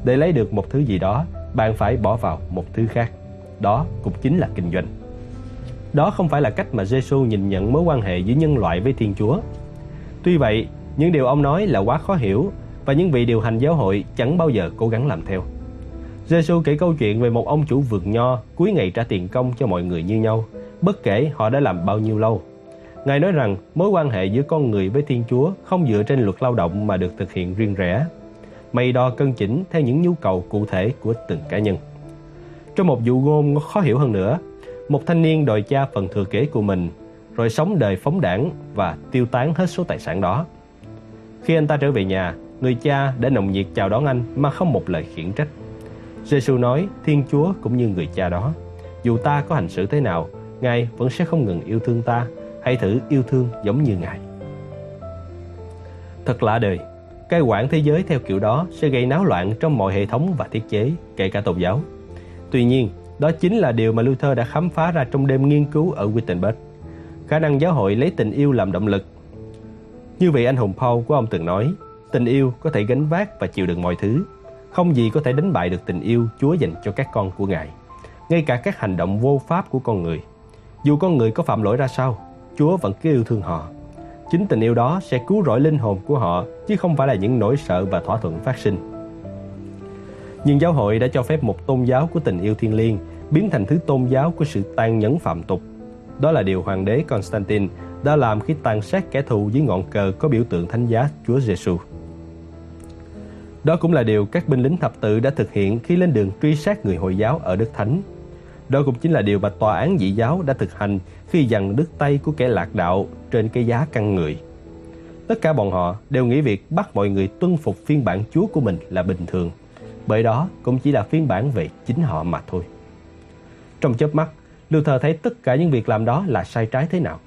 Để lấy được một thứ gì đó, bạn phải bỏ vào một thứ khác. Đó cũng chính là kinh doanh. Đó không phải là cách mà Giêsu nhìn nhận mối quan hệ giữa nhân loại với Thiên Chúa. Tuy vậy, những điều ông nói là quá khó hiểu và những vị điều hành giáo hội chẳng bao giờ cố gắng làm theo. Giêsu kể câu chuyện về một ông chủ vườn nho cuối ngày trả tiền công cho mọi người như nhau, bất kể họ đã làm bao nhiêu lâu. Ngài nói rằng mối quan hệ giữa con người với Thiên Chúa không dựa trên luật lao động mà được thực hiện riêng rẽ. Mày đo cân chỉnh theo những nhu cầu cụ thể của từng cá nhân. Trong một dụ ngôn khó hiểu hơn nữa, một thanh niên đòi cha phần thừa kế của mình, rồi sống đời phóng đảng và tiêu tán hết số tài sản đó. Khi anh ta trở về nhà, người cha đã nồng nhiệt chào đón anh mà không một lời khiển trách. Giêsu nói, Thiên Chúa cũng như người cha đó, dù ta có hành xử thế nào, Ngài vẫn sẽ không ngừng yêu thương ta, hãy thử yêu thương giống như Ngài. Thật lạ đời, cai quản thế giới theo kiểu đó sẽ gây náo loạn trong mọi hệ thống và thiết chế, kể cả tôn giáo. Tuy nhiên, đó chính là điều mà Luther đã khám phá ra trong đêm nghiên cứu ở Wittenberg. Khả năng giáo hội lấy tình yêu làm động lực. Như vị anh hùng Paul của ông từng nói, tình yêu có thể gánh vác và chịu đựng mọi thứ. Không gì có thể đánh bại được tình yêu Chúa dành cho các con của Ngài. Ngay cả các hành động vô pháp của con người. Dù con người có phạm lỗi ra sao, Chúa vẫn cứ yêu thương họ. Chính tình yêu đó sẽ cứu rỗi linh hồn của họ, chứ không phải là những nỗi sợ và thỏa thuận phát sinh. Nhưng giáo hội đã cho phép một tôn giáo của tình yêu thiên liêng biến thành thứ tôn giáo của sự tàn nhẫn phạm tục. Đó là điều hoàng đế Constantine đã làm khi tàn sát kẻ thù dưới ngọn cờ có biểu tượng thánh giá Chúa Giêsu. Đó cũng là điều các binh lính thập tự đã thực hiện khi lên đường truy sát người Hồi giáo ở Đức Thánh. Đó cũng chính là điều mà tòa án dị giáo đã thực hành khi dằn đứt tay của kẻ lạc đạo trên cái giá căn người. Tất cả bọn họ đều nghĩ việc bắt mọi người tuân phục phiên bản Chúa của mình là bình thường, bởi đó cũng chỉ là phiên bản về chính họ mà thôi. Trong chớp mắt, Luther thấy tất cả những việc làm đó là sai trái thế nào,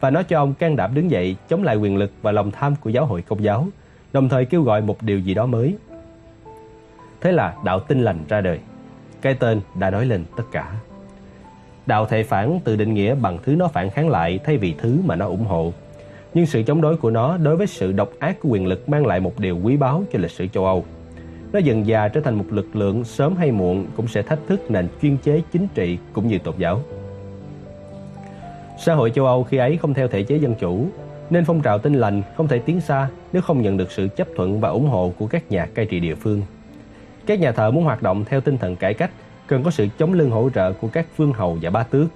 và nó cho ông can đảm đứng dậy chống lại quyền lực và lòng tham của giáo hội công giáo, đồng thời kêu gọi một điều gì đó mới. Thế là đạo tin lành ra đời. Cái tên đã nói lên tất cả. Đạo thể phản tự định nghĩa bằng thứ nó phản kháng lại thay vì thứ mà nó ủng hộ. Nhưng sự chống đối của nó đối với sự độc ác của quyền lực mang lại một điều quý báu cho lịch sử châu Âu. Nó dần dà trở thành một lực lượng sớm hay muộn cũng sẽ thách thức nền chuyên chế chính trị cũng như tôn giáo. Xã hội châu Âu khi ấy không theo thể chế dân chủ, nên phong trào tinh lành không thể tiến xa nếu không nhận được sự chấp thuận và ủng hộ của các nhà cai trị địa phương. Các nhà thờ muốn hoạt động theo tinh thần cải cách cần có sự chống lưng hỗ trợ của các vương hầu và ba tước.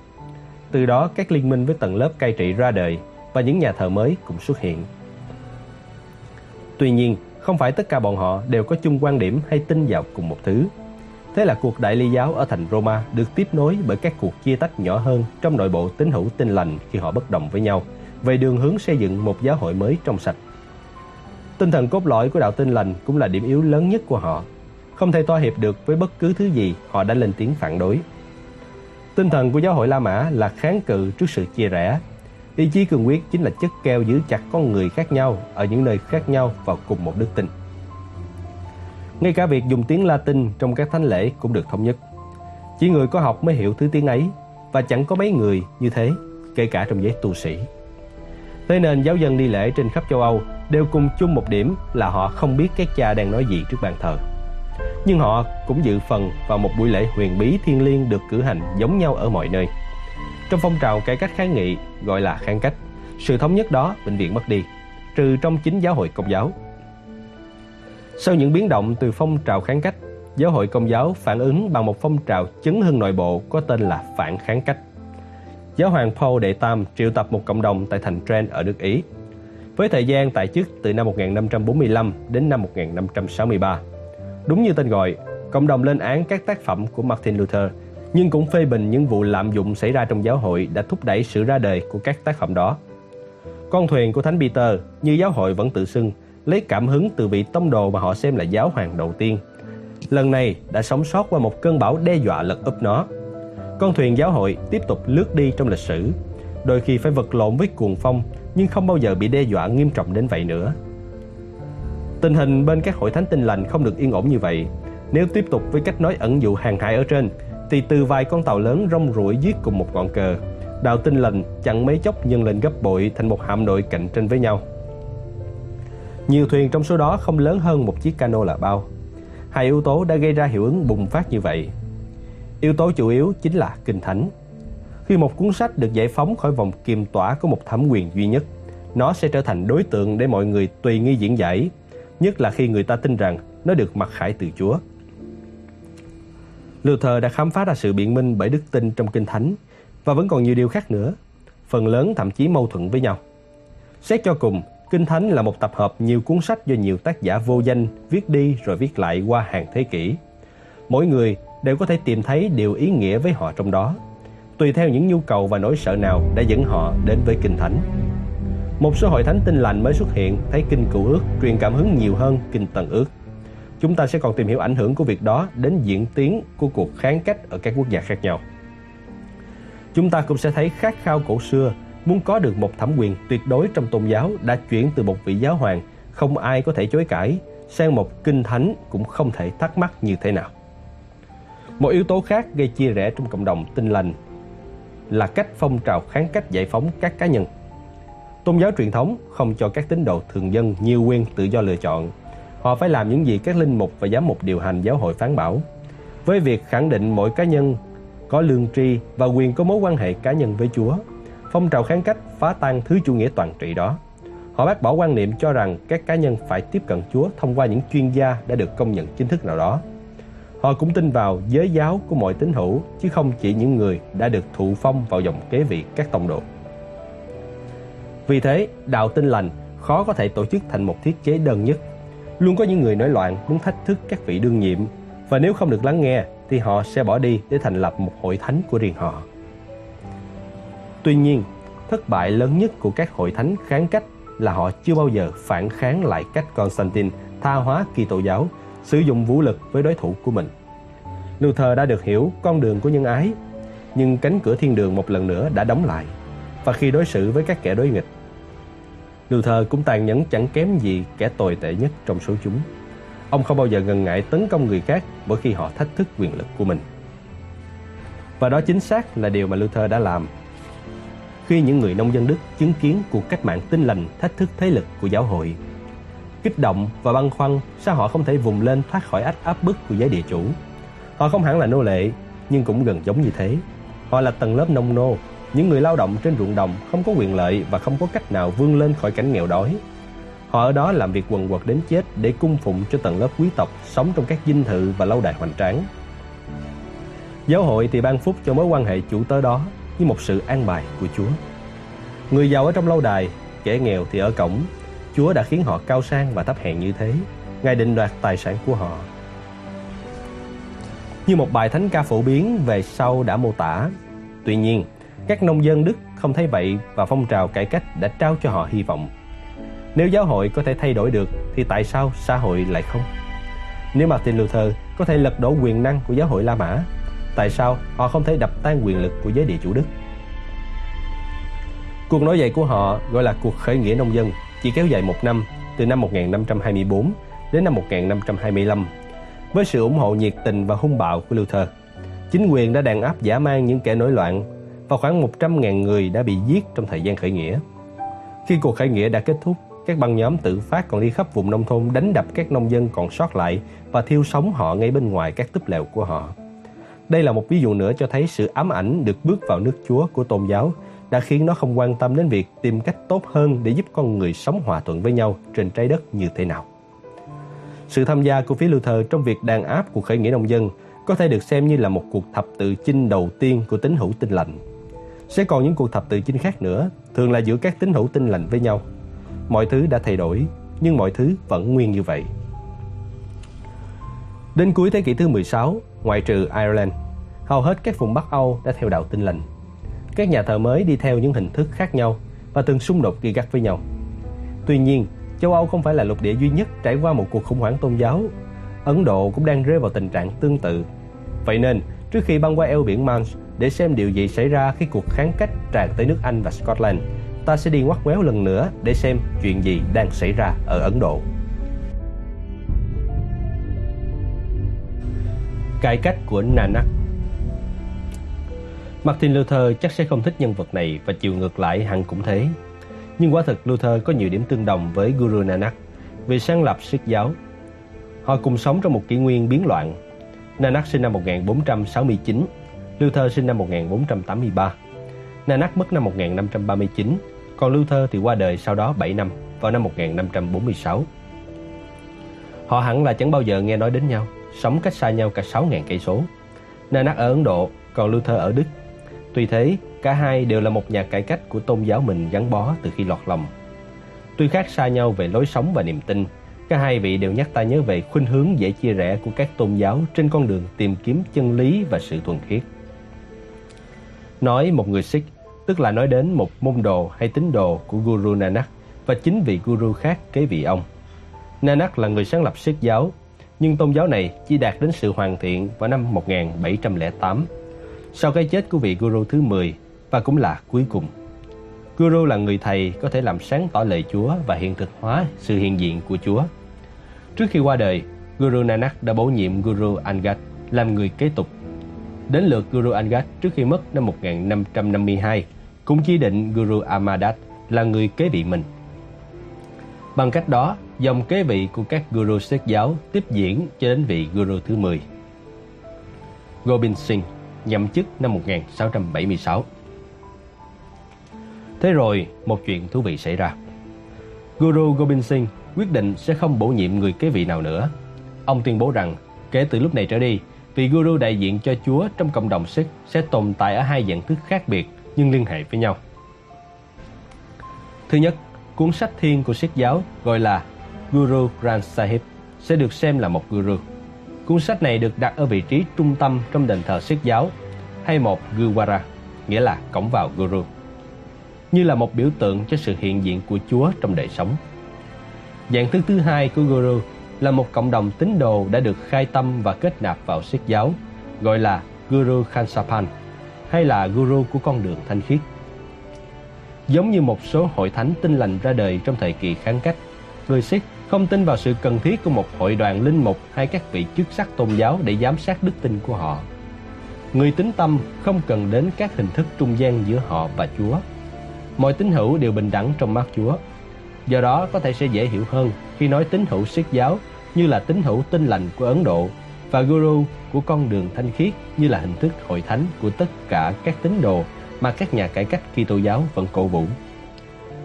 Từ đó các liên minh với tầng lớp cai trị ra đời và những nhà thờ mới cũng xuất hiện. Tuy nhiên, không phải tất cả bọn họ đều có chung quan điểm hay tin vào cùng một thứ. Thế là cuộc đại ly giáo ở thành Roma được tiếp nối bởi các cuộc chia tách nhỏ hơn trong nội bộ tín hữu tin lành khi họ bất đồng với nhau về đường hướng xây dựng một giáo hội mới trong sạch. Tinh thần cốt lõi của đạo tin lành cũng là điểm yếu lớn nhất của họ. Không thể thỏa hiệp được với bất cứ thứ gì họ đã lên tiếng phản đối. Tinh thần của giáo hội La Mã là kháng cự trước sự chia rẽ. Ý chí cường quyết chính là chất keo giữ chặt con người khác nhau ở những nơi khác nhau vào cùng một đức tin. Ngay cả việc dùng tiếng Latin trong các thánh lễ cũng được thống nhất. Chỉ người có học mới hiểu thứ tiếng ấy và chẳng có mấy người như thế, kể cả trong giới tu sĩ. Thế nên giáo dân đi lễ trên khắp châu Âu đều cùng chung một điểm là họ không biết các cha đang nói gì trước bàn thờ. Nhưng họ cũng dự phần vào một buổi lễ huyền bí thiêng liêng được cử hành giống nhau ở mọi nơi. Trong phong trào cải cách kháng nghị gọi là kháng cách, sự thống nhất đó bệnh viện mất đi, trừ trong chính giáo hội công giáo. Sau những biến động từ phong trào kháng cách, giáo hội công giáo phản ứng bằng một phong trào chấn hưng nội bộ có tên là phản kháng cách. Giáo hoàng Paul Đệ Tam triệu tập một cộng đồng tại thành Trent ở nước Ý, với thời gian tại chức từ năm 1545 đến năm 1563. Đúng như tên gọi, cộng đồng lên án các tác phẩm của Martin Luther, nhưng cũng phê bình những vụ lạm dụng xảy ra trong giáo hội đã thúc đẩy sự ra đời của các tác phẩm đó. Con thuyền của Thánh Peter, như giáo hội vẫn tự xưng, lấy cảm hứng từ vị tông đồ mà họ xem là giáo hoàng đầu tiên. Lần này đã sống sót qua một cơn bão đe dọa lật úp nó. Con thuyền giáo hội tiếp tục lướt đi trong lịch sử, đôi khi phải vật lộn với cuồng phong nhưng không bao giờ bị đe dọa nghiêm trọng đến vậy nữa. Tình hình bên các hội thánh tinh lành không được yên ổn như vậy. Nếu tiếp tục với cách nói ẩn dụ hàng hải ở trên, thì từ vài con tàu lớn rong ruổi giết cùng một ngọn cờ, đạo tinh lành chẳng mấy chốc nhân lên gấp bội thành một hạm đội cạnh tranh với nhau. Nhiều thuyền trong số đó không lớn hơn một chiếc cano là bao. Hai yếu tố đã gây ra hiệu ứng bùng phát như vậy. Yếu tố chủ yếu chính là kinh thánh. Khi một cuốn sách được giải phóng khỏi vòng kiềm tỏa của một thẩm quyền duy nhất, nó sẽ trở thành đối tượng để mọi người tùy nghi diễn giải, nhất là khi người ta tin rằng nó được mặc khải từ Chúa. Luther đã khám phá ra sự biện minh bởi đức tin trong kinh thánh và vẫn còn nhiều điều khác nữa, phần lớn thậm chí mâu thuẫn với nhau. Xét cho cùng, Kinh Thánh là một tập hợp nhiều cuốn sách do nhiều tác giả vô danh viết đi rồi viết lại qua hàng thế kỷ. Mỗi người đều có thể tìm thấy điều ý nghĩa với họ trong đó, tùy theo những nhu cầu và nỗi sợ nào đã dẫn họ đến với Kinh Thánh. Một số hội thánh tinh lành mới xuất hiện, thấy Kinh Cựu Ước, truyền cảm hứng nhiều hơn Kinh tần Ước. Chúng ta sẽ còn tìm hiểu ảnh hưởng của việc đó đến diễn tiến của cuộc kháng cách ở các quốc gia khác nhau. Chúng ta cũng sẽ thấy khát khao cổ xưa, muốn có được một thẩm quyền tuyệt đối trong tôn giáo đã chuyển từ một vị giáo hoàng không ai có thể chối cãi sang một kinh thánh cũng không thể thắc mắc như thế nào. Một yếu tố khác gây chia rẽ trong cộng đồng tinh lành là cách phong trào kháng cách giải phóng các cá nhân. Tôn giáo truyền thống không cho các tín đồ thường dân nhiều quyền tự do lựa chọn. Họ phải làm những gì các linh mục và giám mục điều hành giáo hội phán bảo. Với việc khẳng định mỗi cá nhân có lương tri và quyền có mối quan hệ cá nhân với Chúa, phong trào kháng cách phá tan thứ chủ nghĩa toàn trị đó. Họ bác bỏ quan niệm cho rằng các cá nhân phải tiếp cận Chúa thông qua những chuyên gia đã được công nhận chính thức nào đó. Họ cũng tin vào giới giáo của mọi tín hữu, chứ không chỉ những người đã được thụ phong vào dòng kế vị các tông đồ. Vì thế, đạo tin lành khó có thể tổ chức thành một thiết chế đơn nhất. Luôn có những người nói loạn muốn thách thức các vị đương nhiệm và nếu không được lắng nghe thì họ sẽ bỏ đi để thành lập một hội thánh của riêng họ. Tuy nhiên, thất bại lớn nhất của các hội thánh kháng cách là họ chưa bao giờ phản kháng lại cách Constantine tha hóa kỳ tổ giáo, sử dụng vũ lực với đối thủ của mình. Luther đã được hiểu con đường của nhân ái, nhưng cánh cửa thiên đường một lần nữa đã đóng lại. Và khi đối xử với các kẻ đối nghịch, Luther cũng tàn nhẫn chẳng kém gì kẻ tồi tệ nhất trong số chúng. Ông không bao giờ ngần ngại tấn công người khác mỗi khi họ thách thức quyền lực của mình. Và đó chính xác là điều mà Luther đã làm khi những người nông dân Đức chứng kiến cuộc cách mạng tinh lành thách thức thế lực của giáo hội. Kích động và băn khoăn sao họ không thể vùng lên thoát khỏi ách áp bức của giới địa chủ. Họ không hẳn là nô lệ, nhưng cũng gần giống như thế. Họ là tầng lớp nông nô, những người lao động trên ruộng đồng không có quyền lợi và không có cách nào vươn lên khỏi cảnh nghèo đói. Họ ở đó làm việc quần quật đến chết để cung phụng cho tầng lớp quý tộc sống trong các dinh thự và lâu đài hoành tráng. Giáo hội thì ban phúc cho mối quan hệ chủ tớ đó như một sự an bài của Chúa. Người giàu ở trong lâu đài, kẻ nghèo thì ở cổng. Chúa đã khiến họ cao sang và thấp hèn như thế. Ngài định đoạt tài sản của họ. Như một bài thánh ca phổ biến về sau đã mô tả. Tuy nhiên, các nông dân Đức không thấy vậy và phong trào cải cách đã trao cho họ hy vọng. Nếu giáo hội có thể thay đổi được thì tại sao xã hội lại không? Nếu Martin Luther có thể lật đổ quyền năng của giáo hội La Mã, tại sao họ không thể đập tan quyền lực của giới địa chủ Đức? Cuộc nổi dậy của họ gọi là cuộc khởi nghĩa nông dân, chỉ kéo dài một năm, từ năm 1524 đến năm 1525, với sự ủng hộ nhiệt tình và hung bạo của Luther. Chính quyền đã đàn áp giả man những kẻ nổi loạn và khoảng 100.000 người đã bị giết trong thời gian khởi nghĩa. Khi cuộc khởi nghĩa đã kết thúc, các băng nhóm tự phát còn đi khắp vùng nông thôn đánh đập các nông dân còn sót lại và thiêu sống họ ngay bên ngoài các túp lều của họ. Đây là một ví dụ nữa cho thấy sự ám ảnh được bước vào nước Chúa của tôn giáo đã khiến nó không quan tâm đến việc tìm cách tốt hơn để giúp con người sống hòa thuận với nhau trên trái đất như thế nào. Sự tham gia của phía Luther trong việc đàn áp cuộc khởi nghĩa nông dân có thể được xem như là một cuộc thập tự chinh đầu tiên của tín hữu tinh lành. Sẽ còn những cuộc thập tự chinh khác nữa, thường là giữa các tín hữu tinh lành với nhau. Mọi thứ đã thay đổi, nhưng mọi thứ vẫn nguyên như vậy. Đến cuối thế kỷ thứ 16, ngoại trừ Ireland, hầu hết các vùng Bắc Âu đã theo đạo tinh lành. Các nhà thờ mới đi theo những hình thức khác nhau và từng xung đột gay gắt với nhau. Tuy nhiên, châu Âu không phải là lục địa duy nhất trải qua một cuộc khủng hoảng tôn giáo. Ấn Độ cũng đang rơi vào tình trạng tương tự. Vậy nên, trước khi băng qua eo biển Manch để xem điều gì xảy ra khi cuộc kháng cách tràn tới nước Anh và Scotland, ta sẽ đi ngoắt ngoéo lần nữa để xem chuyện gì đang xảy ra ở Ấn Độ. Cải cách của Nanak Martin Luther chắc sẽ không thích nhân vật này và chiều ngược lại hẳn cũng thế. Nhưng quả thực Luther có nhiều điểm tương đồng với Guru Nanak vì sáng lập Sikh giáo. Họ cùng sống trong một kỷ nguyên biến loạn. Nanak sinh năm 1469, lưu thơ sinh năm 1483. Nanak mất năm 1539, còn lưu thơ thì qua đời sau đó 7 năm, vào năm 1546. Họ hẳn là chẳng bao giờ nghe nói đến nhau, sống cách xa nhau cả 6.000 cây số. Nanak ở Ấn Độ, còn lưu thơ ở Đức Tuy thế, cả hai đều là một nhà cải cách của tôn giáo mình gắn bó từ khi lọt lòng. Tuy khác xa nhau về lối sống và niềm tin, cả hai vị đều nhắc ta nhớ về khuynh hướng dễ chia rẽ của các tôn giáo trên con đường tìm kiếm chân lý và sự thuần khiết. Nói một người Sikh, tức là nói đến một môn đồ hay tín đồ của Guru Nanak và chính vị Guru khác kế vị ông. Nanak là người sáng lập Sikh giáo, nhưng tôn giáo này chỉ đạt đến sự hoàn thiện vào năm 1708 sau cái chết của vị Guru thứ 10 và cũng là cuối cùng. Guru là người thầy có thể làm sáng tỏ lời Chúa và hiện thực hóa sự hiện diện của Chúa. Trước khi qua đời, Guru Nanak đã bổ nhiệm Guru Angad làm người kế tục. Đến lượt Guru Angad trước khi mất năm 1552, cũng chỉ định Guru Amadat là người kế vị mình. Bằng cách đó, dòng kế vị của các Guru Sikh giáo tiếp diễn cho đến vị Guru thứ 10. Gobind Singh nhậm chức năm 1676. Thế rồi, một chuyện thú vị xảy ra. Guru Gobind Singh quyết định sẽ không bổ nhiệm người kế vị nào nữa. Ông tuyên bố rằng, kể từ lúc này trở đi, vị Guru đại diện cho Chúa trong cộng đồng Sikh sẽ tồn tại ở hai dạng thức khác biệt nhưng liên hệ với nhau. Thứ nhất, cuốn sách thiên của Sikh giáo gọi là Guru Granth Sahib sẽ được xem là một guru. Cuốn sách này được đặt ở vị trí trung tâm trong đền thờ Sikh giáo hay một Gurwara, nghĩa là cổng vào Guru, như là một biểu tượng cho sự hiện diện của Chúa trong đời sống. Dạng thức thứ hai của Guru là một cộng đồng tín đồ đã được khai tâm và kết nạp vào Sikh giáo, gọi là Guru Khansapan hay là Guru của con đường thanh khiết. Giống như một số hội thánh tinh lành ra đời trong thời kỳ kháng cách, người Sikh không tin vào sự cần thiết của một hội đoàn linh mục hay các vị chức sắc tôn giáo để giám sát đức tin của họ. Người tính tâm không cần đến các hình thức trung gian giữa họ và Chúa. Mọi tín hữu đều bình đẳng trong mắt Chúa. Do đó có thể sẽ dễ hiểu hơn khi nói tín hữu siết giáo như là tín hữu tinh lành của Ấn Độ và Guru của con đường thanh khiết như là hình thức hội thánh của tất cả các tín đồ mà các nhà cải cách Kitô giáo vẫn cổ vũ.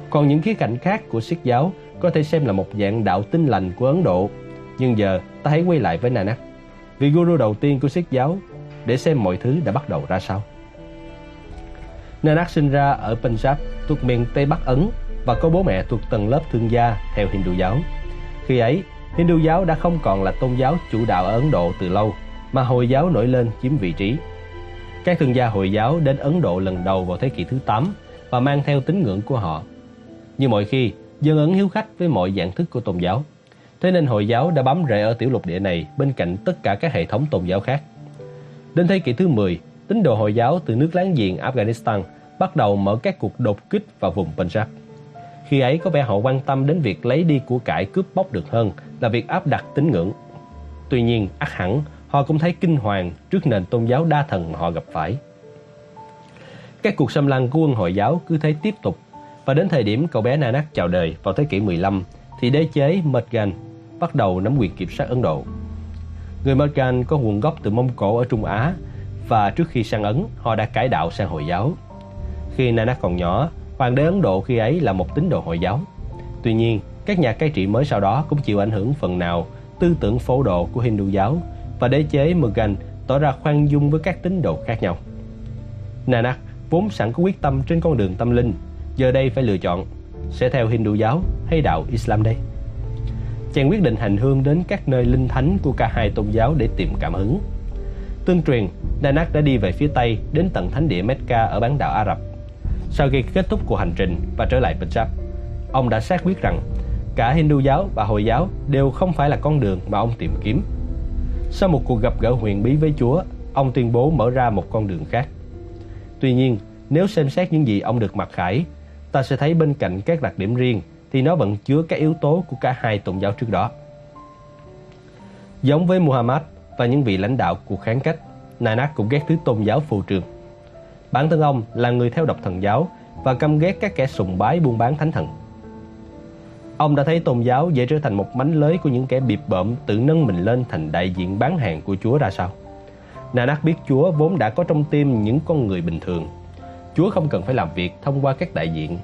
Còn những khía cạnh khác của siết giáo có thể xem là một dạng đạo tinh lành của Ấn Độ. Nhưng giờ ta hãy quay lại với Nanak, vị guru đầu tiên của Sikh giáo, để xem mọi thứ đã bắt đầu ra sao. Nanak sinh ra ở Punjab thuộc miền Tây Bắc Ấn và có bố mẹ thuộc tầng lớp thương gia theo Hindu giáo. Khi ấy, Hindu giáo đã không còn là tôn giáo chủ đạo ở Ấn Độ từ lâu, mà Hồi giáo nổi lên chiếm vị trí. Các thương gia Hồi giáo đến Ấn Độ lần đầu vào thế kỷ thứ 8 và mang theo tín ngưỡng của họ. Như mọi khi, dân Ấn hiếu khách với mọi dạng thức của tôn giáo. Thế nên Hồi giáo đã bám rễ ở tiểu lục địa này bên cạnh tất cả các hệ thống tôn giáo khác. Đến thế kỷ thứ 10, tín đồ Hồi giáo từ nước láng giềng Afghanistan bắt đầu mở các cuộc đột kích vào vùng Punjab. Khi ấy có vẻ họ quan tâm đến việc lấy đi của cải cướp bóc được hơn là việc áp đặt tín ngưỡng. Tuy nhiên, ắt hẳn họ cũng thấy kinh hoàng trước nền tôn giáo đa thần mà họ gặp phải. Các cuộc xâm lăng của quân Hồi giáo cứ thế tiếp tục và đến thời điểm cậu bé Nanak chào đời vào thế kỷ 15 thì đế chế Mughal bắt đầu nắm quyền kiểm soát Ấn Độ. Người Mughal có nguồn gốc từ Mông Cổ ở Trung Á và trước khi sang Ấn họ đã cải đạo sang Hồi giáo. Khi Nanak còn nhỏ, hoàng đế Ấn Độ khi ấy là một tín đồ Hồi giáo. Tuy nhiên, các nhà cai trị mới sau đó cũng chịu ảnh hưởng phần nào tư tưởng phổ độ của Hindu giáo và đế chế Mughal tỏ ra khoan dung với các tín đồ khác nhau. Nanak vốn sẵn có quyết tâm trên con đường tâm linh, giờ đây phải lựa chọn sẽ theo Hindu giáo hay đạo Islam đây. Chàng quyết định hành hương đến các nơi linh thánh của cả hai tôn giáo để tìm cảm hứng. Tương truyền, Nanak đã đi về phía Tây đến tận thánh địa Mecca ở bán đảo Ả Rập. Sau khi kết thúc cuộc hành trình và trở lại Punjab, ông đã xác quyết rằng cả Hindu giáo và Hồi giáo đều không phải là con đường mà ông tìm kiếm. Sau một cuộc gặp gỡ huyền bí với Chúa, ông tuyên bố mở ra một con đường khác. Tuy nhiên, nếu xem xét những gì ông được mặc khải, ta sẽ thấy bên cạnh các đặc điểm riêng thì nó vẫn chứa các yếu tố của cả hai tôn giáo trước đó. Giống với Muhammad và những vị lãnh đạo của kháng cách, Nanak cũng ghét thứ tôn giáo phù trường. Bản thân ông là người theo độc thần giáo và căm ghét các kẻ sùng bái buôn bán thánh thần. Ông đã thấy tôn giáo dễ trở thành một mánh lưới của những kẻ bịp bợm tự nâng mình lên thành đại diện bán hàng của Chúa ra sao. Nanak biết Chúa vốn đã có trong tim những con người bình thường. Chúa không cần phải làm việc thông qua các đại diện.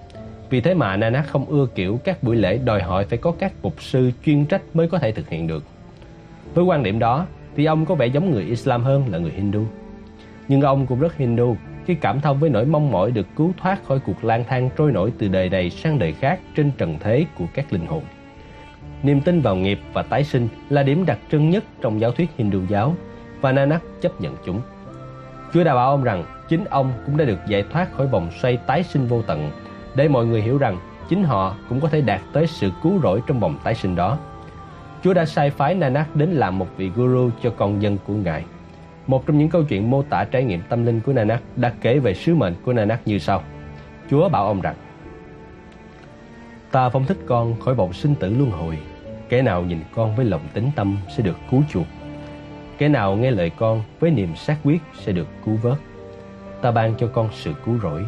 Vì thế mà Nanak không ưa kiểu các buổi lễ đòi hỏi phải có các mục sư chuyên trách mới có thể thực hiện được. Với quan điểm đó, thì ông có vẻ giống người Islam hơn là người Hindu. Nhưng ông cũng rất Hindu khi cảm thông với nỗi mong mỏi được cứu thoát khỏi cuộc lang thang trôi nổi từ đời này sang đời khác trên trần thế của các linh hồn. Niềm tin vào nghiệp và tái sinh là điểm đặc trưng nhất trong giáo thuyết Hindu giáo và Nanak chấp nhận chúng. Chúa đã bảo ông rằng chính ông cũng đã được giải thoát khỏi vòng xoay tái sinh vô tận để mọi người hiểu rằng chính họ cũng có thể đạt tới sự cứu rỗi trong vòng tái sinh đó. Chúa đã sai phái Nanak đến làm một vị guru cho con dân của Ngài. Một trong những câu chuyện mô tả trải nghiệm tâm linh của Nanak đã kể về sứ mệnh của Nanak như sau. Chúa bảo ông rằng Ta phong thích con khỏi vòng sinh tử luân hồi. Kẻ nào nhìn con với lòng tính tâm sẽ được cứu chuộc. Kẻ nào nghe lời con với niềm xác quyết sẽ được cứu vớt. Ta ban cho con sự cứu rỗi.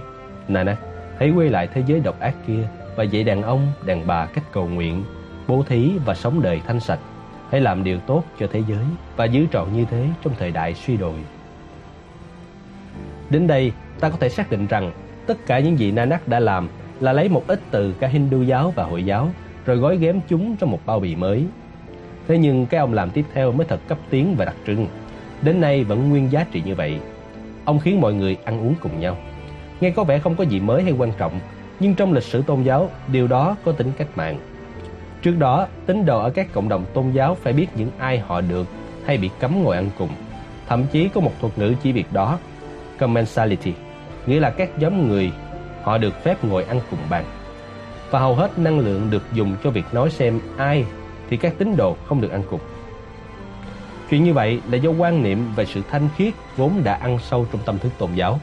Nanak, hãy quay lại thế giới độc ác kia Và dạy đàn ông, đàn bà cách cầu nguyện Bố thí và sống đời thanh sạch. Hãy làm điều tốt cho thế giới Và giữ trọn như thế trong thời đại suy đồi Đến đây, ta có thể xác định rằng tất cả những gì Nanak đã làm là lấy một ít từ cả Hindu giáo và Hội giáo rồi gói ghém chúng trong một bao bì mới. Thế nhưng cái ông làm tiếp theo mới thật cấp tiến và đặc trưng. Đến nay vẫn nguyên giá trị như vậy. Ông khiến mọi người ăn uống cùng nhau. Nghe có vẻ không có gì mới hay quan trọng, nhưng trong lịch sử tôn giáo, điều đó có tính cách mạng. Trước đó, tín đồ ở các cộng đồng tôn giáo phải biết những ai họ được hay bị cấm ngồi ăn cùng. Thậm chí có một thuật ngữ chỉ việc đó, commensality, nghĩa là các nhóm người họ được phép ngồi ăn cùng bàn. Và hầu hết năng lượng được dùng cho việc nói xem ai thì các tín đồ không được ăn cùng. Chuyện như vậy là do quan niệm về sự thanh khiết vốn đã ăn sâu trong tâm thức tôn giáo.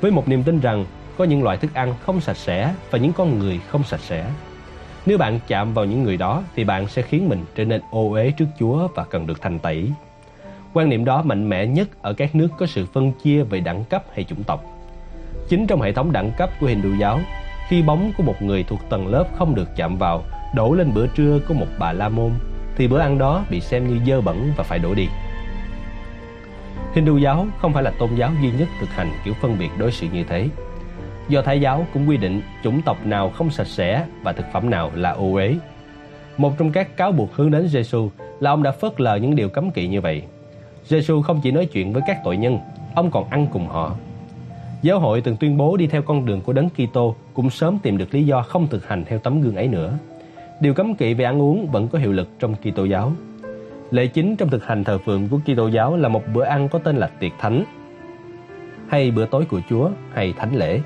Với một niềm tin rằng có những loại thức ăn không sạch sẽ và những con người không sạch sẽ. Nếu bạn chạm vào những người đó thì bạn sẽ khiến mình trở nên ô uế trước Chúa và cần được thanh tẩy. Quan niệm đó mạnh mẽ nhất ở các nước có sự phân chia về đẳng cấp hay chủng tộc. Chính trong hệ thống đẳng cấp của Hindu giáo, khi bóng của một người thuộc tầng lớp không được chạm vào đổ lên bữa trưa của một bà la môn thì bữa ăn đó bị xem như dơ bẩn và phải đổ đi. Hindu giáo không phải là tôn giáo duy nhất thực hành kiểu phân biệt đối xử như thế. Do Thái giáo cũng quy định chủng tộc nào không sạch sẽ và thực phẩm nào là ô uế. Một trong các cáo buộc hướng đến Giêsu là ông đã phớt lờ những điều cấm kỵ như vậy. Giêsu không chỉ nói chuyện với các tội nhân, ông còn ăn cùng họ. Giáo hội từng tuyên bố đi theo con đường của Đấng Kitô cũng sớm tìm được lý do không thực hành theo tấm gương ấy nữa. Điều cấm kỵ về ăn uống vẫn có hiệu lực trong Kitô giáo. Lễ chính trong thực hành thờ phượng của Kitô giáo là một bữa ăn có tên là tiệc thánh, hay bữa tối của Chúa, hay thánh lễ.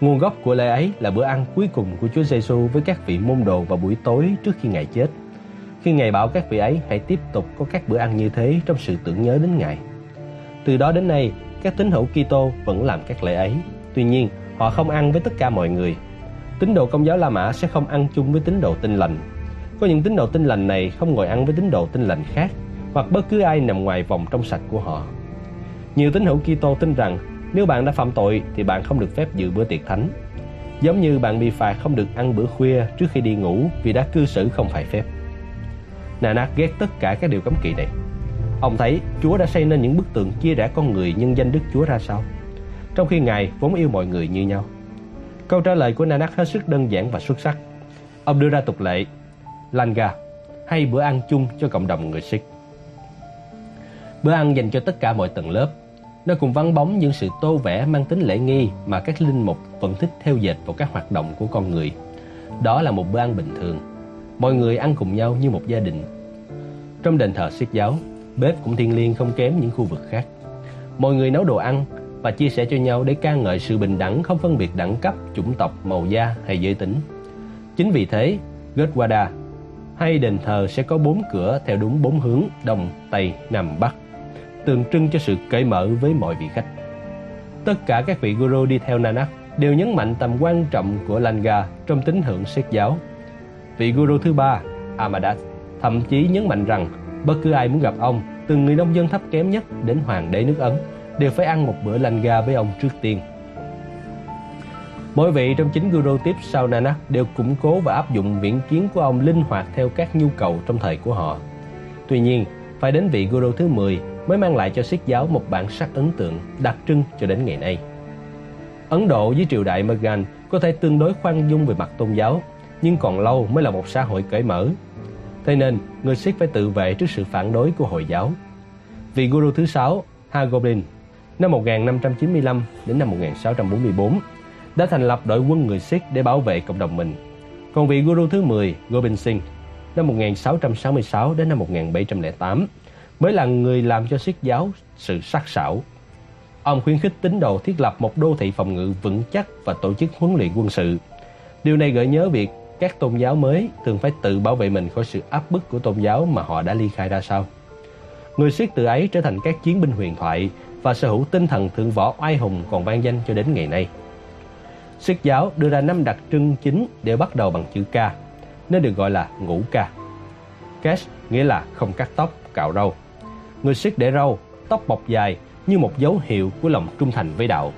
Nguồn gốc của lễ ấy là bữa ăn cuối cùng của Chúa Giêsu với các vị môn đồ vào buổi tối trước khi Ngài chết. Khi Ngài bảo các vị ấy hãy tiếp tục có các bữa ăn như thế trong sự tưởng nhớ đến Ngài. Từ đó đến nay, các tín hữu Kitô vẫn làm các lễ ấy. Tuy nhiên, họ không ăn với tất cả mọi người. Tín đồ Công giáo La Mã sẽ không ăn chung với tín đồ Tin lành. Có những tín đồ Tin lành này không ngồi ăn với tín đồ Tin lành khác, hoặc bất cứ ai nằm ngoài vòng trong sạch của họ. Nhiều tín hữu Kitô tin rằng nếu bạn đã phạm tội thì bạn không được phép dự bữa tiệc thánh. Giống như bạn bị phạt không được ăn bữa khuya trước khi đi ngủ vì đã cư xử không phải phép. Nanak ghét tất cả các điều cấm kỵ này. Ông thấy Chúa đã xây nên những bức tượng chia rẽ con người nhân danh Đức Chúa ra sao, trong khi Ngài vốn yêu mọi người như nhau. Câu trả lời của Nanak hết sức đơn giản và xuất sắc. Ông đưa ra tục lệ Langa hay bữa ăn chung cho cộng đồng người Sikh. Bữa ăn dành cho tất cả mọi tầng lớp. Nó cùng vắng bóng những sự tô vẽ mang tính lễ nghi mà các linh mục vẫn thích theo dệt vào các hoạt động của con người. Đó là một bữa ăn bình thường. Mọi người ăn cùng nhau như một gia đình. Trong đền thờ Sikh giáo, bếp cũng thiêng liêng không kém những khu vực khác. Mọi người nấu đồ ăn và chia sẻ cho nhau để ca ngợi sự bình đẳng không phân biệt đẳng cấp, chủng tộc, màu da hay giới tính. Chính vì thế, Gurdwara hay đền thờ sẽ có bốn cửa theo đúng bốn hướng đông, tây, nam, bắc, tượng trưng cho sự cởi mở với mọi vị khách. Tất cả các vị guru đi theo Nanak đều nhấn mạnh tầm quan trọng của Langa trong tín hưởng Sikh giáo. Vị guru thứ ba, Amadas, thậm chí nhấn mạnh rằng bất cứ ai muốn gặp ông, từ người nông dân thấp kém nhất đến hoàng đế nước Ấn, đều phải ăn một bữa Langa với ông trước tiên. Mỗi vị trong chính guru tiếp sau Nanak đều củng cố và áp dụng viễn kiến của ông linh hoạt theo các nhu cầu trong thời của họ. Tuy nhiên, phải đến vị guru thứ 10 mới mang lại cho Sikh giáo một bản sắc ấn tượng đặc trưng cho đến ngày nay. Ấn Độ với triều đại Mughal có thể tương đối khoan dung về mặt tôn giáo, nhưng còn lâu mới là một xã hội cởi mở. Thế nên, người Sikh phải tự vệ trước sự phản đối của Hồi giáo. Vị guru thứ 6, Hargobind, năm 1595 đến năm 1644, đã thành lập đội quân người Sikh để bảo vệ cộng đồng mình. Còn vị guru thứ 10, Gobind Singh, năm 1666 đến năm 1708, mới là người làm cho siết giáo sự sắc sảo. Ông khuyến khích tín đồ thiết lập một đô thị phòng ngự vững chắc và tổ chức huấn luyện quân sự. Điều này gợi nhớ việc các tôn giáo mới thường phải tự bảo vệ mình khỏi sự áp bức của tôn giáo mà họ đã ly khai ra sau. Người siết từ ấy trở thành các chiến binh huyền thoại và sở hữu tinh thần thượng võ oai hùng còn vang danh cho đến ngày nay. Siết giáo đưa ra năm đặc trưng chính đều bắt đầu bằng chữ K, nên được gọi là ngũ K. Cash nghĩa là không cắt tóc, cạo râu. Người Sikh để râu, tóc bọc dài như một dấu hiệu của lòng trung thành với đạo.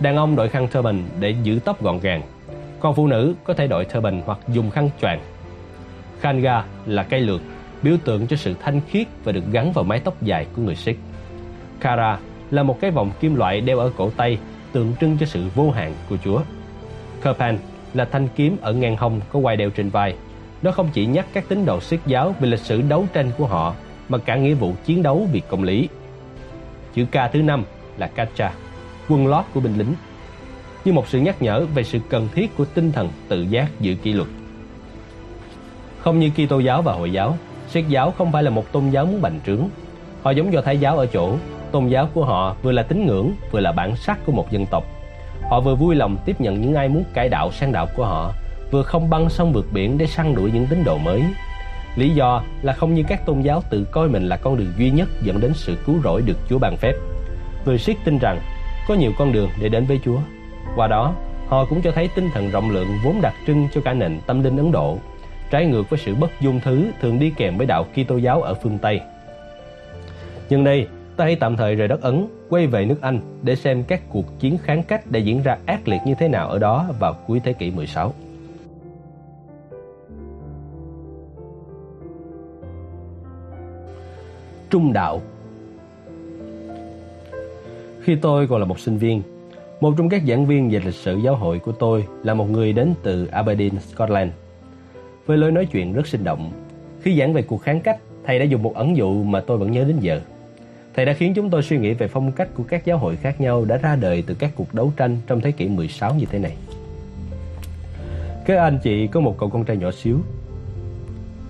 Đàn ông đội khăn turban để giữ tóc gọn gàng, còn phụ nữ có thể đội turban hoặc dùng khăn choàng. Khanga là cây lược, biểu tượng cho sự thanh khiết và được gắn vào mái tóc dài của người Sikh. Kara là một cái vòng kim loại đeo ở cổ tay tượng trưng cho sự vô hạn của Chúa. Kirpan là thanh kiếm ở ngang hông có quai đeo trên vai. Nó không chỉ nhắc các tín đồ Sikh giáo về lịch sử đấu tranh của họ, mà cả nghĩa vụ chiến đấu vì công lý. Chữ K thứ năm là Kacha, quân lót của binh lính, như một sự nhắc nhở về sự cần thiết của tinh thần tự giác giữ kỷ luật. Không như Kitô giáo và Hồi giáo, Sikh giáo không phải là một tôn giáo muốn bành trướng. Họ giống do Thái giáo ở chỗ tôn giáo của họ vừa là tín ngưỡng vừa là bản sắc của một dân tộc họ vừa vui lòng tiếp nhận những ai muốn cải đạo sang đạo của họ vừa không băng sông vượt biển để săn đuổi những tín đồ mới lý do là không như các tôn giáo tự coi mình là con đường duy nhất dẫn đến sự cứu rỗi được chúa ban phép người siết tin rằng có nhiều con đường để đến với chúa qua đó họ cũng cho thấy tinh thần rộng lượng vốn đặc trưng cho cả nền tâm linh ấn độ trái ngược với sự bất dung thứ thường đi kèm với đạo Kitô giáo ở phương Tây. Nhưng đây ta hãy tạm thời rời đất Ấn, quay về nước Anh để xem các cuộc chiến kháng cách đã diễn ra ác liệt như thế nào ở đó vào cuối thế kỷ 16. Trung đạo Khi tôi còn là một sinh viên, Một trong các giảng viên về lịch sử giáo hội của tôi là một người đến từ Aberdeen, Scotland. Với lối nói chuyện rất sinh động, khi giảng về cuộc kháng cách, thầy đã dùng một ẩn dụ mà tôi vẫn nhớ đến giờ. Thầy đã khiến chúng tôi suy nghĩ về phong cách của các giáo hội khác nhau đã ra đời từ các cuộc đấu tranh trong thế kỷ 16 như thế này. Cái anh chị có một cậu con trai nhỏ xíu.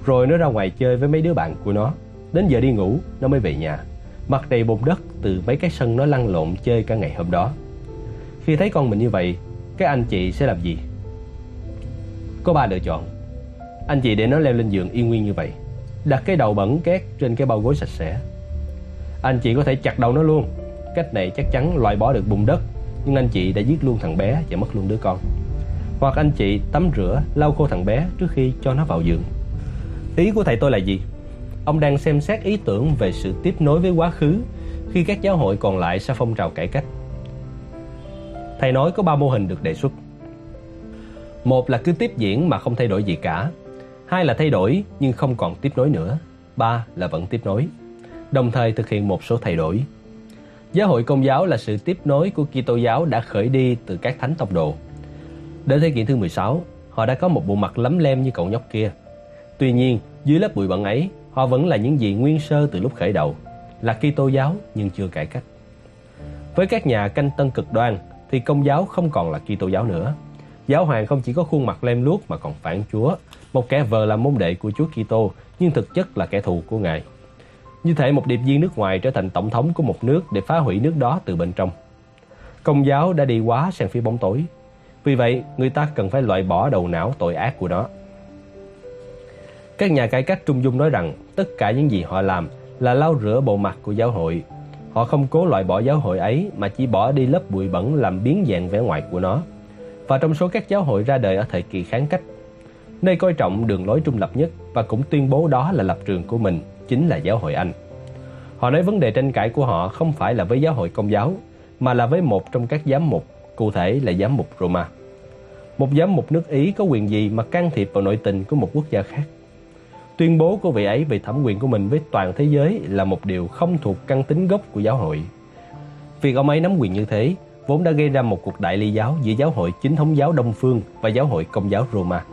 Rồi nó ra ngoài chơi với mấy đứa bạn của nó. Đến giờ đi ngủ, nó mới về nhà. Mặt đầy bùn đất từ mấy cái sân nó lăn lộn chơi cả ngày hôm đó. Khi thấy con mình như vậy, các anh chị sẽ làm gì? Có ba lựa chọn. Anh chị để nó leo lên giường yên nguyên như vậy, đặt cái đầu bẩn két trên cái bao gối sạch sẽ. Anh chị có thể chặt đầu nó luôn. Cách này chắc chắn loại bỏ được bùn đất, nhưng anh chị đã giết luôn thằng bé và mất luôn đứa con. Hoặc anh chị tắm rửa, lau khô thằng bé trước khi cho nó vào giường. Ý của thầy tôi là gì? Ông đang xem xét ý tưởng về sự tiếp nối với quá khứ khi các giáo hội còn lại sau phong trào cải cách. Thầy nói có ba mô hình được đề xuất. Một là cứ tiếp diễn mà không thay đổi gì cả. Hai là thay đổi nhưng không còn tiếp nối nữa. Ba là vẫn tiếp nối. Đồng thời thực hiện một số thay đổi. Giáo hội Công giáo là sự tiếp nối của Kitô giáo đã khởi đi từ các thánh tông đồ. Đến thế kỷ thứ 16, họ đã có một bộ mặt lấm lem như cậu nhóc kia. Tuy nhiên, dưới lớp bụi bẩn ấy, họ vẫn là những gì nguyên sơ từ lúc khởi đầu, là Kitô giáo nhưng chưa cải cách. Với các nhà canh tân cực đoan, thì công giáo không còn là Kitô giáo nữa. Giáo hoàng không chỉ có khuôn mặt lem luốc mà còn phản Chúa, một kẻ vờ làm môn đệ của Chúa Kitô nhưng thực chất là kẻ thù của Ngài. Như thể một điệp viên nước ngoài trở thành tổng thống của một nước để phá hủy nước đó từ bên trong. Công giáo đã đi quá sang phía bóng tối. Vì vậy, người ta cần phải loại bỏ đầu não tội ác của nó. Các nhà cải cách trung dung nói rằng tất cả những gì họ làm là lau rửa bộ mặt của giáo hội Họ không cố loại bỏ giáo hội ấy mà chỉ bỏ đi lớp bụi bẩn làm biến dạng vẻ ngoài của nó. Và trong số các giáo hội ra đời ở thời kỳ kháng cách, nơi coi trọng đường lối trung lập nhất và cũng tuyên bố đó là lập trường của mình, chính là giáo hội Anh. Họ nói vấn đề tranh cãi của họ không phải là với giáo hội công giáo, mà là với một trong các giám mục, cụ thể là giám mục Roma. Một giám mục nước Ý có quyền gì mà can thiệp vào nội tình của một quốc gia khác? Tuyên bố của vị ấy về thẩm quyền của mình với toàn thế giới là một điều không thuộc căn tính gốc của giáo hội. Việc ông ấy nắm quyền như thế vốn đã gây ra một cuộc đại ly giáo giữa giáo hội chính thống giáo Đông Phương và giáo hội công giáo Roma.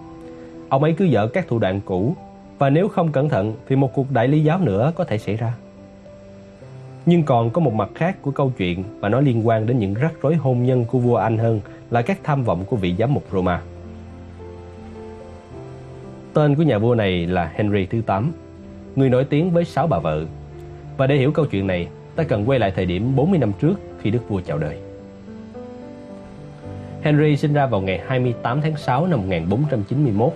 Ông ấy cứ dở các thủ đoạn cũ, và nếu không cẩn thận thì một cuộc đại ly giáo nữa có thể xảy ra. Nhưng còn có một mặt khác của câu chuyện và nó liên quan đến những rắc rối hôn nhân của vua Anh hơn là các tham vọng của vị giám mục Roma. Tên của nhà vua này là Henry thứ 8, người nổi tiếng với sáu bà vợ. Và để hiểu câu chuyện này, ta cần quay lại thời điểm 40 năm trước khi đức vua chào đời. Henry sinh ra vào ngày 28 tháng 6 năm 1491.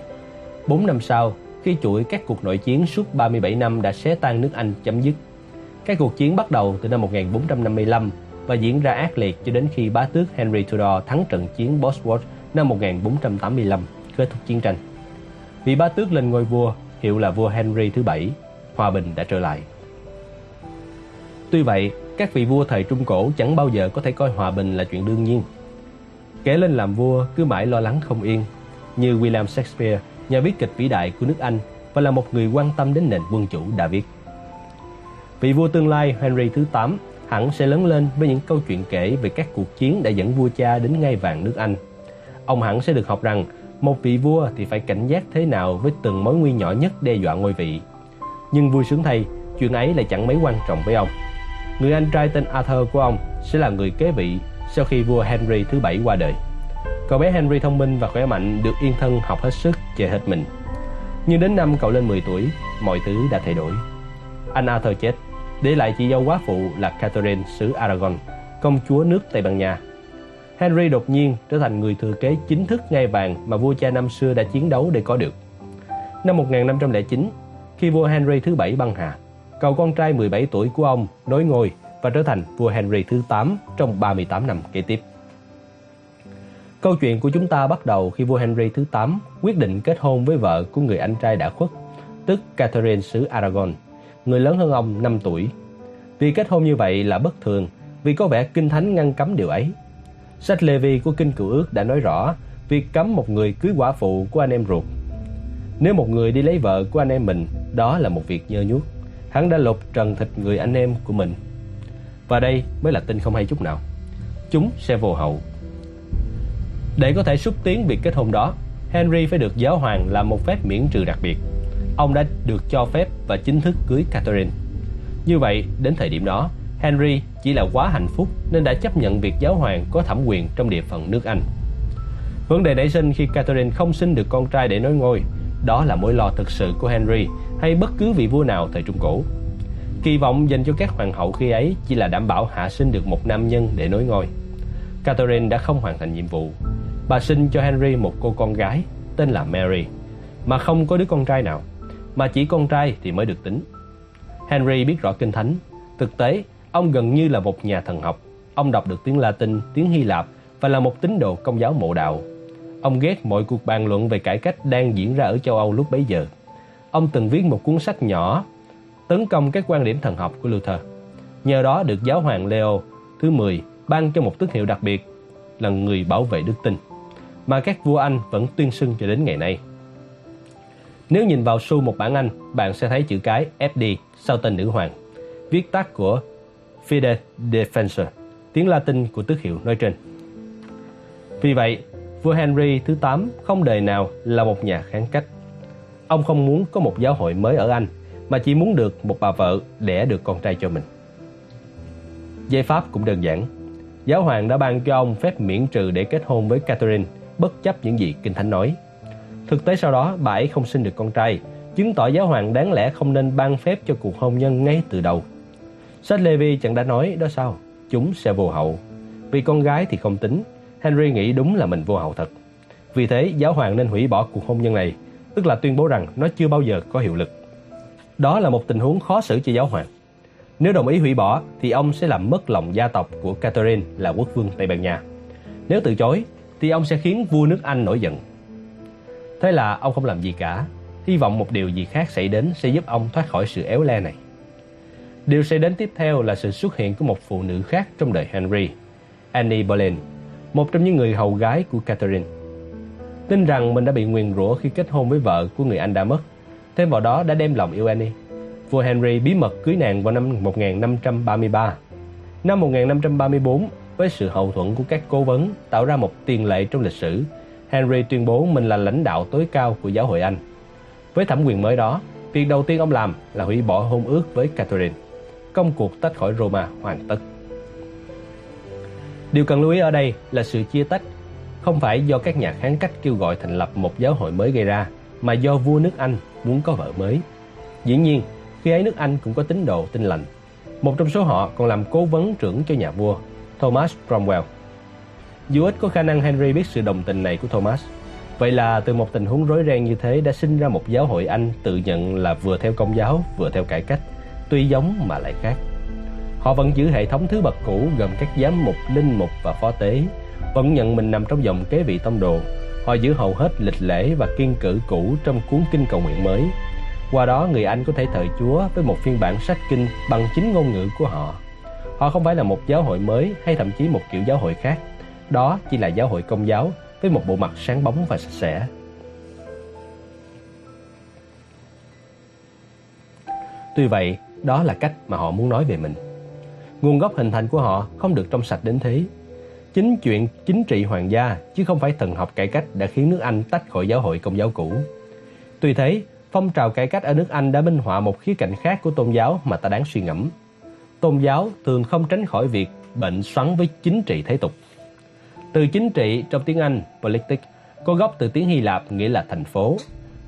Bốn năm sau, khi chuỗi các cuộc nội chiến suốt 37 năm đã xé tan nước Anh chấm dứt. Các cuộc chiến bắt đầu từ năm 1455 và diễn ra ác liệt cho đến khi bá tước Henry Tudor thắng trận chiến Bosworth năm 1485, kết thúc chiến tranh. Vị bá tước lên ngôi vua, hiệu là vua Henry thứ bảy, hòa bình đã trở lại. Tuy vậy, các vị vua thời Trung Cổ chẳng bao giờ có thể coi hòa bình là chuyện đương nhiên. Kể lên làm vua cứ mãi lo lắng không yên, như William Shakespeare, nhà viết kịch vĩ đại của nước Anh và là một người quan tâm đến nền quân chủ đã viết. Vị vua tương lai Henry thứ 8 hẳn sẽ lớn lên với những câu chuyện kể về các cuộc chiến đã dẫn vua cha đến ngai vàng nước Anh. Ông hẳn sẽ được học rằng một vị vua thì phải cảnh giác thế nào với từng mối nguy nhỏ nhất đe dọa ngôi vị. Nhưng vui sướng thay, chuyện ấy lại chẳng mấy quan trọng với ông. Người anh trai tên Arthur của ông sẽ là người kế vị sau khi vua Henry thứ bảy qua đời. Cậu bé Henry thông minh và khỏe mạnh được yên thân học hết sức chơi hết mình. Nhưng đến năm cậu lên 10 tuổi, mọi thứ đã thay đổi. Anh Arthur chết, để lại chị dâu quá phụ là Catherine xứ Aragon, công chúa nước Tây Ban Nha Henry đột nhiên trở thành người thừa kế chính thức ngai vàng mà vua cha năm xưa đã chiến đấu để có được. Năm 1509, khi vua Henry thứ bảy băng hà, cậu con trai 17 tuổi của ông nối ngôi và trở thành vua Henry thứ 8 trong 38 năm kế tiếp. Câu chuyện của chúng ta bắt đầu khi vua Henry thứ 8 quyết định kết hôn với vợ của người anh trai đã khuất, tức Catherine xứ Aragon, người lớn hơn ông 5 tuổi. Vì kết hôn như vậy là bất thường, vì có vẻ kinh thánh ngăn cấm điều ấy. Sách Lê Vi của Kinh Cựu Ước đã nói rõ việc cấm một người cưới quả phụ của anh em ruột. Nếu một người đi lấy vợ của anh em mình, đó là một việc nhơ nhuốc. Hắn đã lột trần thịt người anh em của mình. Và đây mới là tin không hay chút nào. Chúng sẽ vô hậu Để có thể xúc tiến việc kết hôn đó, Henry phải được giáo hoàng làm một phép miễn trừ đặc biệt. Ông đã được cho phép và chính thức cưới Catherine. Như vậy, đến thời điểm đó, Henry chỉ là quá hạnh phúc nên đã chấp nhận việc giáo hoàng có thẩm quyền trong địa phận nước Anh. Vấn đề nảy sinh khi Catherine không sinh được con trai để nối ngôi, đó là mối lo thực sự của Henry hay bất cứ vị vua nào thời Trung Cổ. Kỳ vọng dành cho các hoàng hậu khi ấy chỉ là đảm bảo hạ sinh được một nam nhân để nối ngôi. Catherine đã không hoàn thành nhiệm vụ. Bà sinh cho Henry một cô con gái tên là Mary, mà không có đứa con trai nào, mà chỉ con trai thì mới được tính. Henry biết rõ kinh thánh, thực tế ông gần như là một nhà thần học. Ông đọc được tiếng Latin, tiếng Hy Lạp và là một tín đồ công giáo mộ đạo. Ông ghét mọi cuộc bàn luận về cải cách đang diễn ra ở châu Âu lúc bấy giờ. Ông từng viết một cuốn sách nhỏ tấn công các quan điểm thần học của Luther. Nhờ đó được giáo hoàng Leo thứ 10 ban cho một tước hiệu đặc biệt là người bảo vệ đức tin mà các vua Anh vẫn tuyên xưng cho đến ngày nay. Nếu nhìn vào xu một bản Anh, bạn sẽ thấy chữ cái FD sau tên nữ hoàng, viết tắt của Fide Defensor, tiếng Latin của tước hiệu nói trên. Vì vậy, vua Henry thứ 8 không đời nào là một nhà kháng cách. Ông không muốn có một giáo hội mới ở Anh, mà chỉ muốn được một bà vợ đẻ được con trai cho mình. Giải pháp cũng đơn giản. Giáo hoàng đã ban cho ông phép miễn trừ để kết hôn với Catherine, bất chấp những gì Kinh Thánh nói. Thực tế sau đó, bà ấy không sinh được con trai, chứng tỏ giáo hoàng đáng lẽ không nên ban phép cho cuộc hôn nhân ngay từ đầu. Sách Levi chẳng đã nói đó sao? Chúng sẽ vô hậu. Vì con gái thì không tính, Henry nghĩ đúng là mình vô hậu thật. Vì thế, giáo hoàng nên hủy bỏ cuộc hôn nhân này, tức là tuyên bố rằng nó chưa bao giờ có hiệu lực. Đó là một tình huống khó xử cho giáo hoàng. Nếu đồng ý hủy bỏ thì ông sẽ làm mất lòng gia tộc của Catherine là quốc vương Tây Ban Nha. Nếu từ chối thì ông sẽ khiến vua nước Anh nổi giận. Thế là ông không làm gì cả, hy vọng một điều gì khác xảy đến sẽ giúp ông thoát khỏi sự éo le này. Điều sẽ đến tiếp theo là sự xuất hiện của một phụ nữ khác trong đời Henry, Annie Boleyn, một trong những người hầu gái của Catherine. Tin rằng mình đã bị nguyền rủa khi kết hôn với vợ của người anh đã mất, thêm vào đó đã đem lòng yêu Annie. Vua Henry bí mật cưới nàng vào năm 1533. Năm 1534, với sự hậu thuẫn của các cố vấn tạo ra một tiền lệ trong lịch sử, Henry tuyên bố mình là lãnh đạo tối cao của giáo hội Anh. Với thẩm quyền mới đó, việc đầu tiên ông làm là hủy bỏ hôn ước với Catherine. Công cuộc tách khỏi Roma hoàn tất. Điều cần lưu ý ở đây là sự chia tách không phải do các nhà kháng cách kêu gọi thành lập một giáo hội mới gây ra, mà do vua nước Anh muốn có vợ mới. Dĩ nhiên, khi ấy nước Anh cũng có tín đồ tin lành. Một trong số họ còn làm cố vấn trưởng cho nhà vua, Thomas Cromwell. Dù ít có khả năng Henry biết sự đồng tình này của Thomas. Vậy là từ một tình huống rối ren như thế đã sinh ra một giáo hội Anh tự nhận là vừa theo công giáo vừa theo cải cách, tuy giống mà lại khác. Họ vẫn giữ hệ thống thứ bậc cũ gồm các giám mục, linh mục và phó tế, vẫn nhận mình nằm trong dòng kế vị tông đồ. Họ giữ hầu hết lịch lễ và kiên cử cũ trong cuốn kinh cầu nguyện mới. Qua đó người Anh có thể thờ Chúa với một phiên bản sách kinh bằng chính ngôn ngữ của họ. Họ không phải là một giáo hội mới hay thậm chí một kiểu giáo hội khác. Đó chỉ là giáo hội công giáo với một bộ mặt sáng bóng và sạch sẽ. Tuy vậy, đó là cách mà họ muốn nói về mình. Nguồn gốc hình thành của họ không được trong sạch đến thế. Chính chuyện chính trị hoàng gia chứ không phải thần học cải cách đã khiến nước Anh tách khỏi giáo hội công giáo cũ. Tuy thế, phong trào cải cách ở nước Anh đã minh họa một khía cạnh khác của tôn giáo mà ta đáng suy ngẫm. Tôn giáo thường không tránh khỏi việc bệnh xoắn với chính trị thế tục. Từ chính trị trong tiếng Anh, politics, có gốc từ tiếng Hy Lạp nghĩa là thành phố,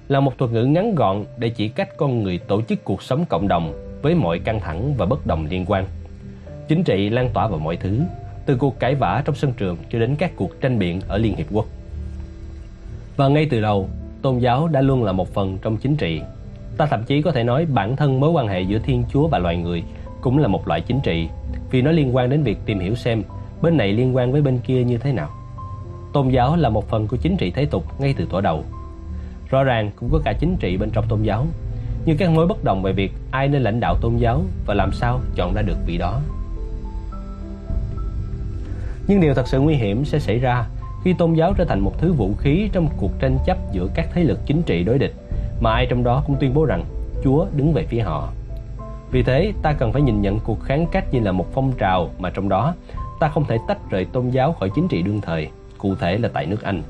là một thuật ngữ ngắn gọn để chỉ cách con người tổ chức cuộc sống cộng đồng với mọi căng thẳng và bất đồng liên quan. Chính trị lan tỏa vào mọi thứ, từ cuộc cãi vã trong sân trường cho đến các cuộc tranh biện ở Liên Hiệp Quốc. Và ngay từ đầu, tôn giáo đã luôn là một phần trong chính trị. Ta thậm chí có thể nói bản thân mối quan hệ giữa Thiên Chúa và loài người cũng là một loại chính trị, vì nó liên quan đến việc tìm hiểu xem bên này liên quan với bên kia như thế nào. Tôn giáo là một phần của chính trị thế tục ngay từ thuở đầu. Rõ ràng cũng có cả chính trị bên trong tôn giáo, như các mối bất đồng về việc ai nên lãnh đạo tôn giáo và làm sao chọn ra được vị đó. Nhưng điều thật sự nguy hiểm sẽ xảy ra khi tôn giáo trở thành một thứ vũ khí trong cuộc tranh chấp giữa các thế lực chính trị đối địch mà ai trong đó cũng tuyên bố rằng Chúa đứng về phía họ. Vì thế, ta cần phải nhìn nhận cuộc kháng cách như là một phong trào mà trong đó ta không thể tách rời tôn giáo khỏi chính trị đương thời, cụ thể là tại nước Anh.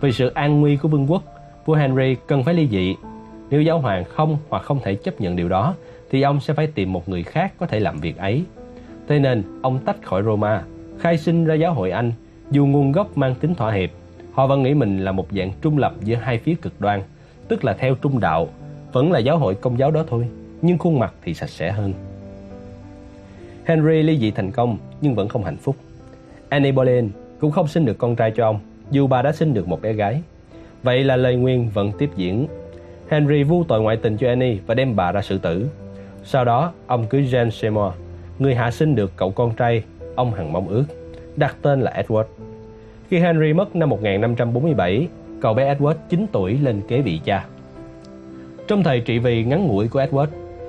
Vì sự an nguy của vương quốc, vua Henry cần phải ly dị. Nếu giáo hoàng không hoặc không thể chấp nhận điều đó, thì ông sẽ phải tìm một người khác có thể làm việc ấy. Thế nên, ông tách khỏi Roma, khai sinh ra giáo hội Anh, dù nguồn gốc mang tính thỏa hiệp. Họ vẫn nghĩ mình là một dạng trung lập giữa hai phía cực đoan, tức là theo trung đạo, vẫn là giáo hội công giáo đó thôi, nhưng khuôn mặt thì sạch sẽ hơn. Henry ly dị thành công nhưng vẫn không hạnh phúc. Annie Boleyn cũng không sinh được con trai cho ông, dù bà đã sinh được một bé gái. Vậy là lời nguyên vẫn tiếp diễn. Henry vu tội ngoại tình cho Annie và đem bà ra xử tử. Sau đó, ông cưới Jane Seymour, người hạ sinh được cậu con trai ông hằng mong ước, đặt tên là Edward. Khi Henry mất năm 1547, cậu bé Edward 9 tuổi lên kế vị cha. Trong thời trị vì ngắn ngủi của Edward,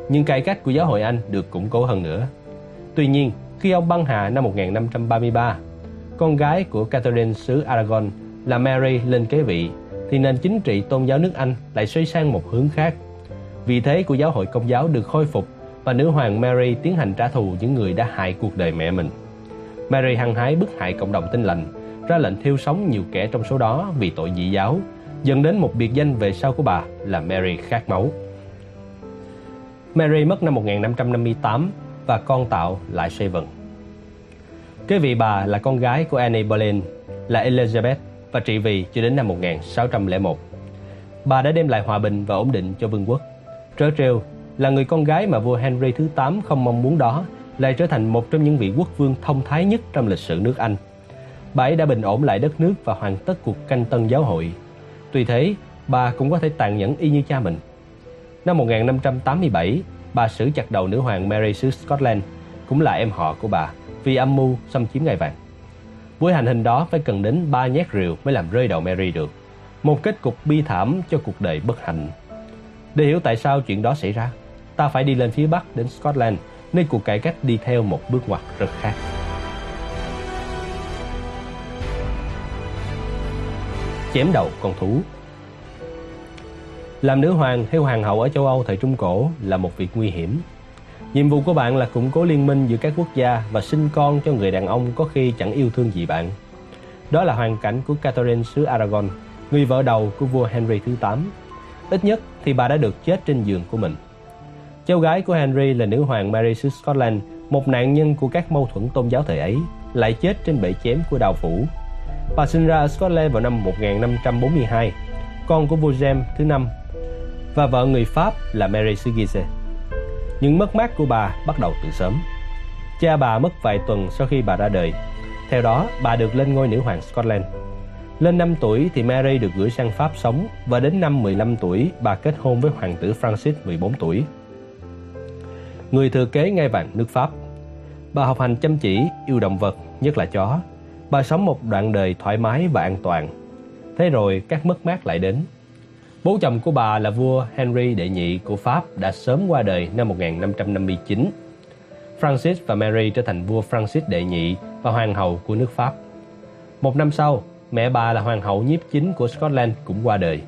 những cải cách của giáo hội Anh được củng cố hơn nữa. Tuy nhiên, khi ông băng hà năm 1533, con gái của Catherine xứ Aragon là Mary lên kế vị, thì nền chính trị tôn giáo nước Anh lại xoay sang một hướng khác. Vị thế của giáo hội công giáo được khôi phục và nữ hoàng Mary tiến hành trả thù những người đã hại cuộc đời mẹ mình. Mary hăng hái bức hại cộng đồng tin lành, ra lệnh thiêu sống nhiều kẻ trong số đó vì tội dị giáo, dẫn đến một biệt danh về sau của bà là Mary khát máu. Mary mất năm 1558 và con tạo lại xoay vần. Kế vị bà là con gái của Anne Boleyn là Elizabeth và trị vì cho đến năm 1601. Bà đã đem lại hòa bình và ổn định cho vương quốc. Trớ trêu là người con gái mà vua Henry thứ 8 không mong muốn đó lại trở thành một trong những vị quốc vương thông thái nhất trong lịch sử nước Anh. Bà ấy đã bình ổn lại đất nước và hoàn tất cuộc canh tân giáo hội. Tuy thế, bà cũng có thể tàn nhẫn y như cha mình. Năm 1587, bà xử chặt đầu nữ hoàng Mary xứ Scotland, cũng là em họ của bà, vì âm mưu xâm chiếm ngai vàng với hành hình đó phải cần đến ba nhát rượu mới làm rơi đầu Mary được. Một kết cục bi thảm cho cuộc đời bất hạnh. Để hiểu tại sao chuyện đó xảy ra, ta phải đi lên phía Bắc đến Scotland, nơi cuộc cải cách đi theo một bước ngoặt rất khác. Chém đầu con thú Làm nữ hoàng hay hoàng hậu ở châu Âu thời Trung Cổ là một việc nguy hiểm. Nhiệm vụ của bạn là củng cố liên minh giữa các quốc gia và sinh con cho người đàn ông có khi chẳng yêu thương gì bạn. Đó là hoàn cảnh của Catherine xứ Aragon, người vợ đầu của vua Henry thứ 8. Ít nhất thì bà đã được chết trên giường của mình. Cháu gái của Henry là nữ hoàng Mary xứ Scotland, một nạn nhân của các mâu thuẫn tôn giáo thời ấy, lại chết trên bệ chém của đào phủ. Bà sinh ra ở Scotland vào năm 1542, con của vua James thứ năm và vợ người Pháp là Mary xứ Guise. Những mất mát của bà bắt đầu từ sớm. Cha bà mất vài tuần sau khi bà ra đời. Theo đó, bà được lên ngôi nữ hoàng Scotland. Lên 5 tuổi thì Mary được gửi sang Pháp sống và đến năm 15 tuổi bà kết hôn với hoàng tử Francis 14 tuổi người thừa kế ngai vàng nước Pháp. Bà học hành chăm chỉ, yêu động vật, nhất là chó. Bà sống một đoạn đời thoải mái và an toàn. Thế rồi các mất mát lại đến. Bố chồng của bà là vua Henry đệ nhị của Pháp đã sớm qua đời năm 1559. Francis và Mary trở thành vua Francis đệ nhị và hoàng hậu của nước Pháp. Một năm sau, mẹ bà là hoàng hậu nhiếp chính của Scotland cũng qua đời.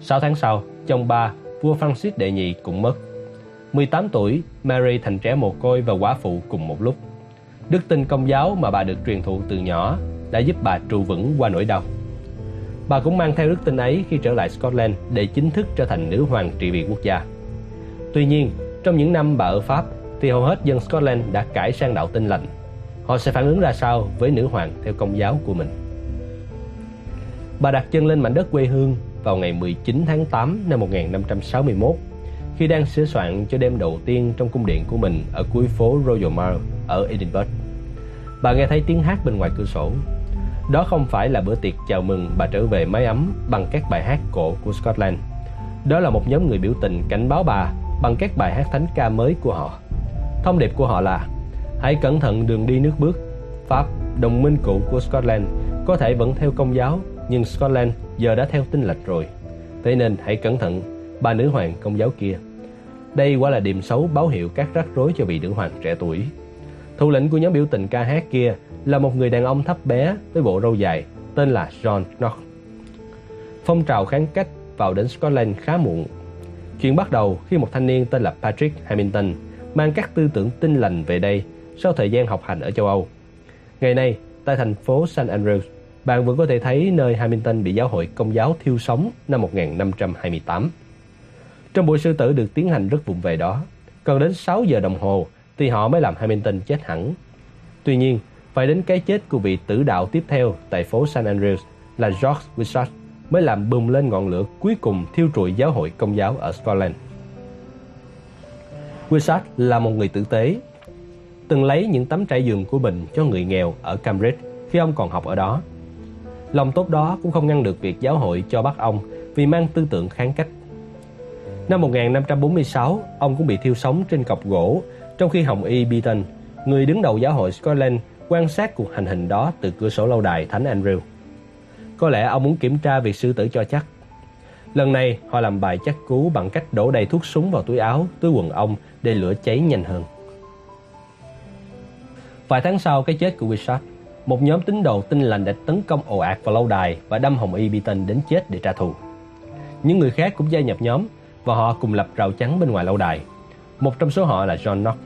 Sáu tháng sau, chồng bà, vua Francis đệ nhị cũng mất. 18 tuổi, Mary thành trẻ mồ côi và quả phụ cùng một lúc. Đức tin công giáo mà bà được truyền thụ từ nhỏ đã giúp bà trụ vững qua nỗi đau. Bà cũng mang theo đức tin ấy khi trở lại Scotland để chính thức trở thành nữ hoàng trị vì quốc gia. Tuy nhiên, trong những năm bà ở Pháp thì hầu hết dân Scotland đã cải sang đạo tin lành. Họ sẽ phản ứng ra sao với nữ hoàng theo công giáo của mình? Bà đặt chân lên mảnh đất quê hương vào ngày 19 tháng 8 năm 1561 khi đang sửa soạn cho đêm đầu tiên trong cung điện của mình ở cuối phố Royal Mile ở Edinburgh. Bà nghe thấy tiếng hát bên ngoài cửa sổ. Đó không phải là bữa tiệc chào mừng bà trở về mái ấm bằng các bài hát cổ của Scotland. Đó là một nhóm người biểu tình cảnh báo bà bằng các bài hát thánh ca mới của họ. Thông điệp của họ là Hãy cẩn thận đường đi nước bước. Pháp, đồng minh cũ của Scotland, có thể vẫn theo công giáo, nhưng Scotland giờ đã theo tinh lệch rồi. Thế nên hãy cẩn thận bà nữ hoàng công giáo kia. Đây quả là điểm xấu báo hiệu các rắc rối cho vị nữ hoàng trẻ tuổi. Thủ lĩnh của nhóm biểu tình ca hát kia là một người đàn ông thấp bé với bộ râu dài tên là John Knox. Phong trào kháng cách vào đến Scotland khá muộn. Chuyện bắt đầu khi một thanh niên tên là Patrick Hamilton mang các tư tưởng tinh lành về đây sau thời gian học hành ở châu Âu. Ngày nay, tại thành phố St Andrews, bạn vẫn có thể thấy nơi Hamilton bị giáo hội công giáo thiêu sống năm 1528. Trong buổi sư tử được tiến hành rất vụng về đó, cần đến 6 giờ đồng hồ thì họ mới làm Hamilton chết hẳn. Tuy nhiên, phải đến cái chết của vị tử đạo tiếp theo tại phố San Andreas là George Wishart mới làm bùng lên ngọn lửa cuối cùng thiêu trụi giáo hội công giáo ở Scotland. Wishart là một người tử tế, từng lấy những tấm trải giường của mình cho người nghèo ở Cambridge khi ông còn học ở đó. Lòng tốt đó cũng không ngăn được việc giáo hội cho bắt ông vì mang tư tưởng kháng cách. Năm 1546, ông cũng bị thiêu sống trên cọc gỗ, trong khi Hồng Y Beaton, người đứng đầu giáo hội Scotland, quan sát cuộc hành hình đó từ cửa sổ lâu đài Thánh Andrew. Có lẽ ông muốn kiểm tra việc sư tử cho chắc. Lần này, họ làm bài chắc cứu bằng cách đổ đầy thuốc súng vào túi áo, túi quần ông để lửa cháy nhanh hơn. Vài tháng sau cái chết của Wishart, một nhóm tín đồ tinh lành đã tấn công ồ ạt vào lâu đài và đâm Hồng Y Beaton đến chết để trả thù. Những người khác cũng gia nhập nhóm và họ cùng lập rào chắn bên ngoài lâu đài. Một trong số họ là John Knox,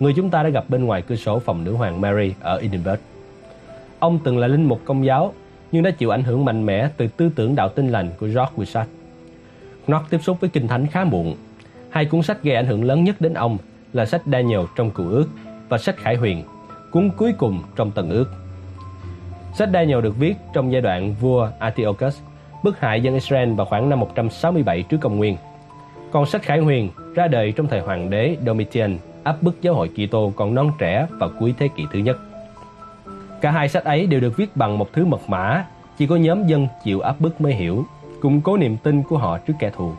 người chúng ta đã gặp bên ngoài cửa sổ phòng nữ hoàng Mary ở Edinburgh. Ông từng là linh mục công giáo nhưng đã chịu ảnh hưởng mạnh mẽ từ tư tưởng đạo tin lành của George Wishart. Knox tiếp xúc với Kinh Thánh khá muộn. Hai cuốn sách gây ảnh hưởng lớn nhất đến ông là sách Daniel trong Cựu Ước và sách Khải Huyền, cuốn cuối cùng trong Tần Ước. Sách Daniel được viết trong giai đoạn vua Antiochus bức hại dân Israel vào khoảng năm 167 trước công nguyên. Còn sách Khải Huyền ra đời trong thời hoàng đế Domitian áp bức giáo hội Kitô còn non trẻ vào cuối thế kỷ thứ nhất. Cả hai sách ấy đều được viết bằng một thứ mật mã, chỉ có nhóm dân chịu áp bức mới hiểu, củng cố niềm tin của họ trước kẻ thù.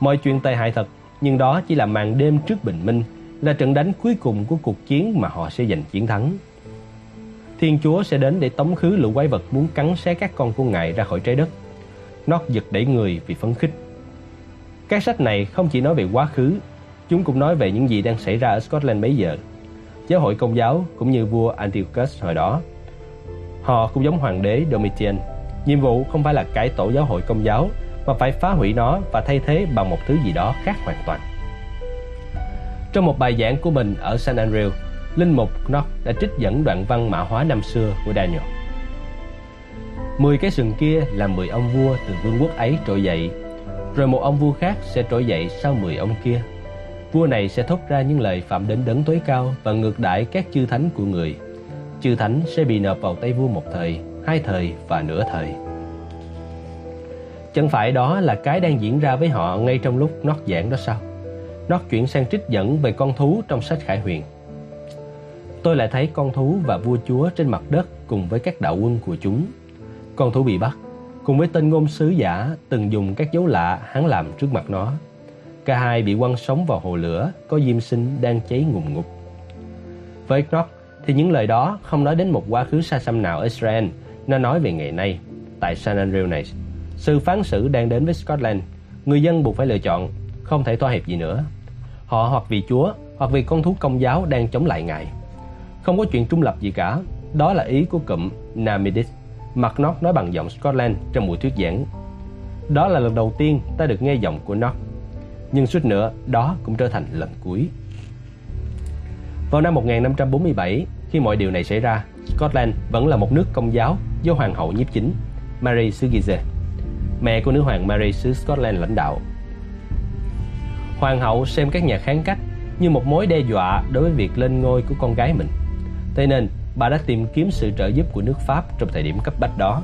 Mọi chuyện tai hại thật, nhưng đó chỉ là màn đêm trước bình minh, là trận đánh cuối cùng của cuộc chiến mà họ sẽ giành chiến thắng. Thiên Chúa sẽ đến để tống khứ lũ quái vật muốn cắn xé các con của Ngài ra khỏi trái đất. Nó giật đẩy người vì phấn khích. Các sách này không chỉ nói về quá khứ, chúng cũng nói về những gì đang xảy ra ở Scotland bấy giờ giáo hội công giáo cũng như vua Antiochus hồi đó. Họ cũng giống hoàng đế Domitian. Nhiệm vụ không phải là cải tổ giáo hội công giáo mà phải phá hủy nó và thay thế bằng một thứ gì đó khác hoàn toàn. Trong một bài giảng của mình ở San Andrew, Linh mục Knock đã trích dẫn đoạn văn mã hóa năm xưa của Daniel. Mười cái sừng kia là mười ông vua từ vương quốc ấy trỗi dậy, rồi một ông vua khác sẽ trỗi dậy sau mười ông kia vua này sẽ thốt ra những lời phạm đến đấng tối cao và ngược đãi các chư thánh của người. Chư thánh sẽ bị nộp vào tay vua một thời, hai thời và nửa thời. Chẳng phải đó là cái đang diễn ra với họ ngay trong lúc nót giảng đó sao? Nót chuyển sang trích dẫn về con thú trong sách Khải Huyền. Tôi lại thấy con thú và vua chúa trên mặt đất cùng với các đạo quân của chúng. Con thú bị bắt, cùng với tên ngôn sứ giả từng dùng các dấu lạ hắn làm trước mặt nó Cả hai bị quăng sống vào hồ lửa có diêm sinh đang cháy ngùm ngụp Với Knox thì những lời đó không nói đến một quá khứ xa xăm nào ở Israel, nó nói về ngày nay tại San Andreas này. Sự phán xử đang đến với Scotland, người dân buộc phải lựa chọn, không thể thỏa hiệp gì nữa. Họ hoặc vì Chúa hoặc vì con thú công giáo đang chống lại Ngài. Không có chuyện trung lập gì cả, đó là ý của cụm Namidis, mặt Knox nói bằng giọng Scotland trong buổi thuyết giảng. Đó là lần đầu tiên ta được nghe giọng của Knock nhưng suýt nữa đó cũng trở thành lần cuối. Vào năm 1547, khi mọi điều này xảy ra, Scotland vẫn là một nước công giáo do hoàng hậu nhiếp chính Mary xứ Gize, mẹ của nữ hoàng Mary xứ Scotland lãnh đạo. Hoàng hậu xem các nhà kháng cách như một mối đe dọa đối với việc lên ngôi của con gái mình. Thế nên, bà đã tìm kiếm sự trợ giúp của nước Pháp trong thời điểm cấp bách đó.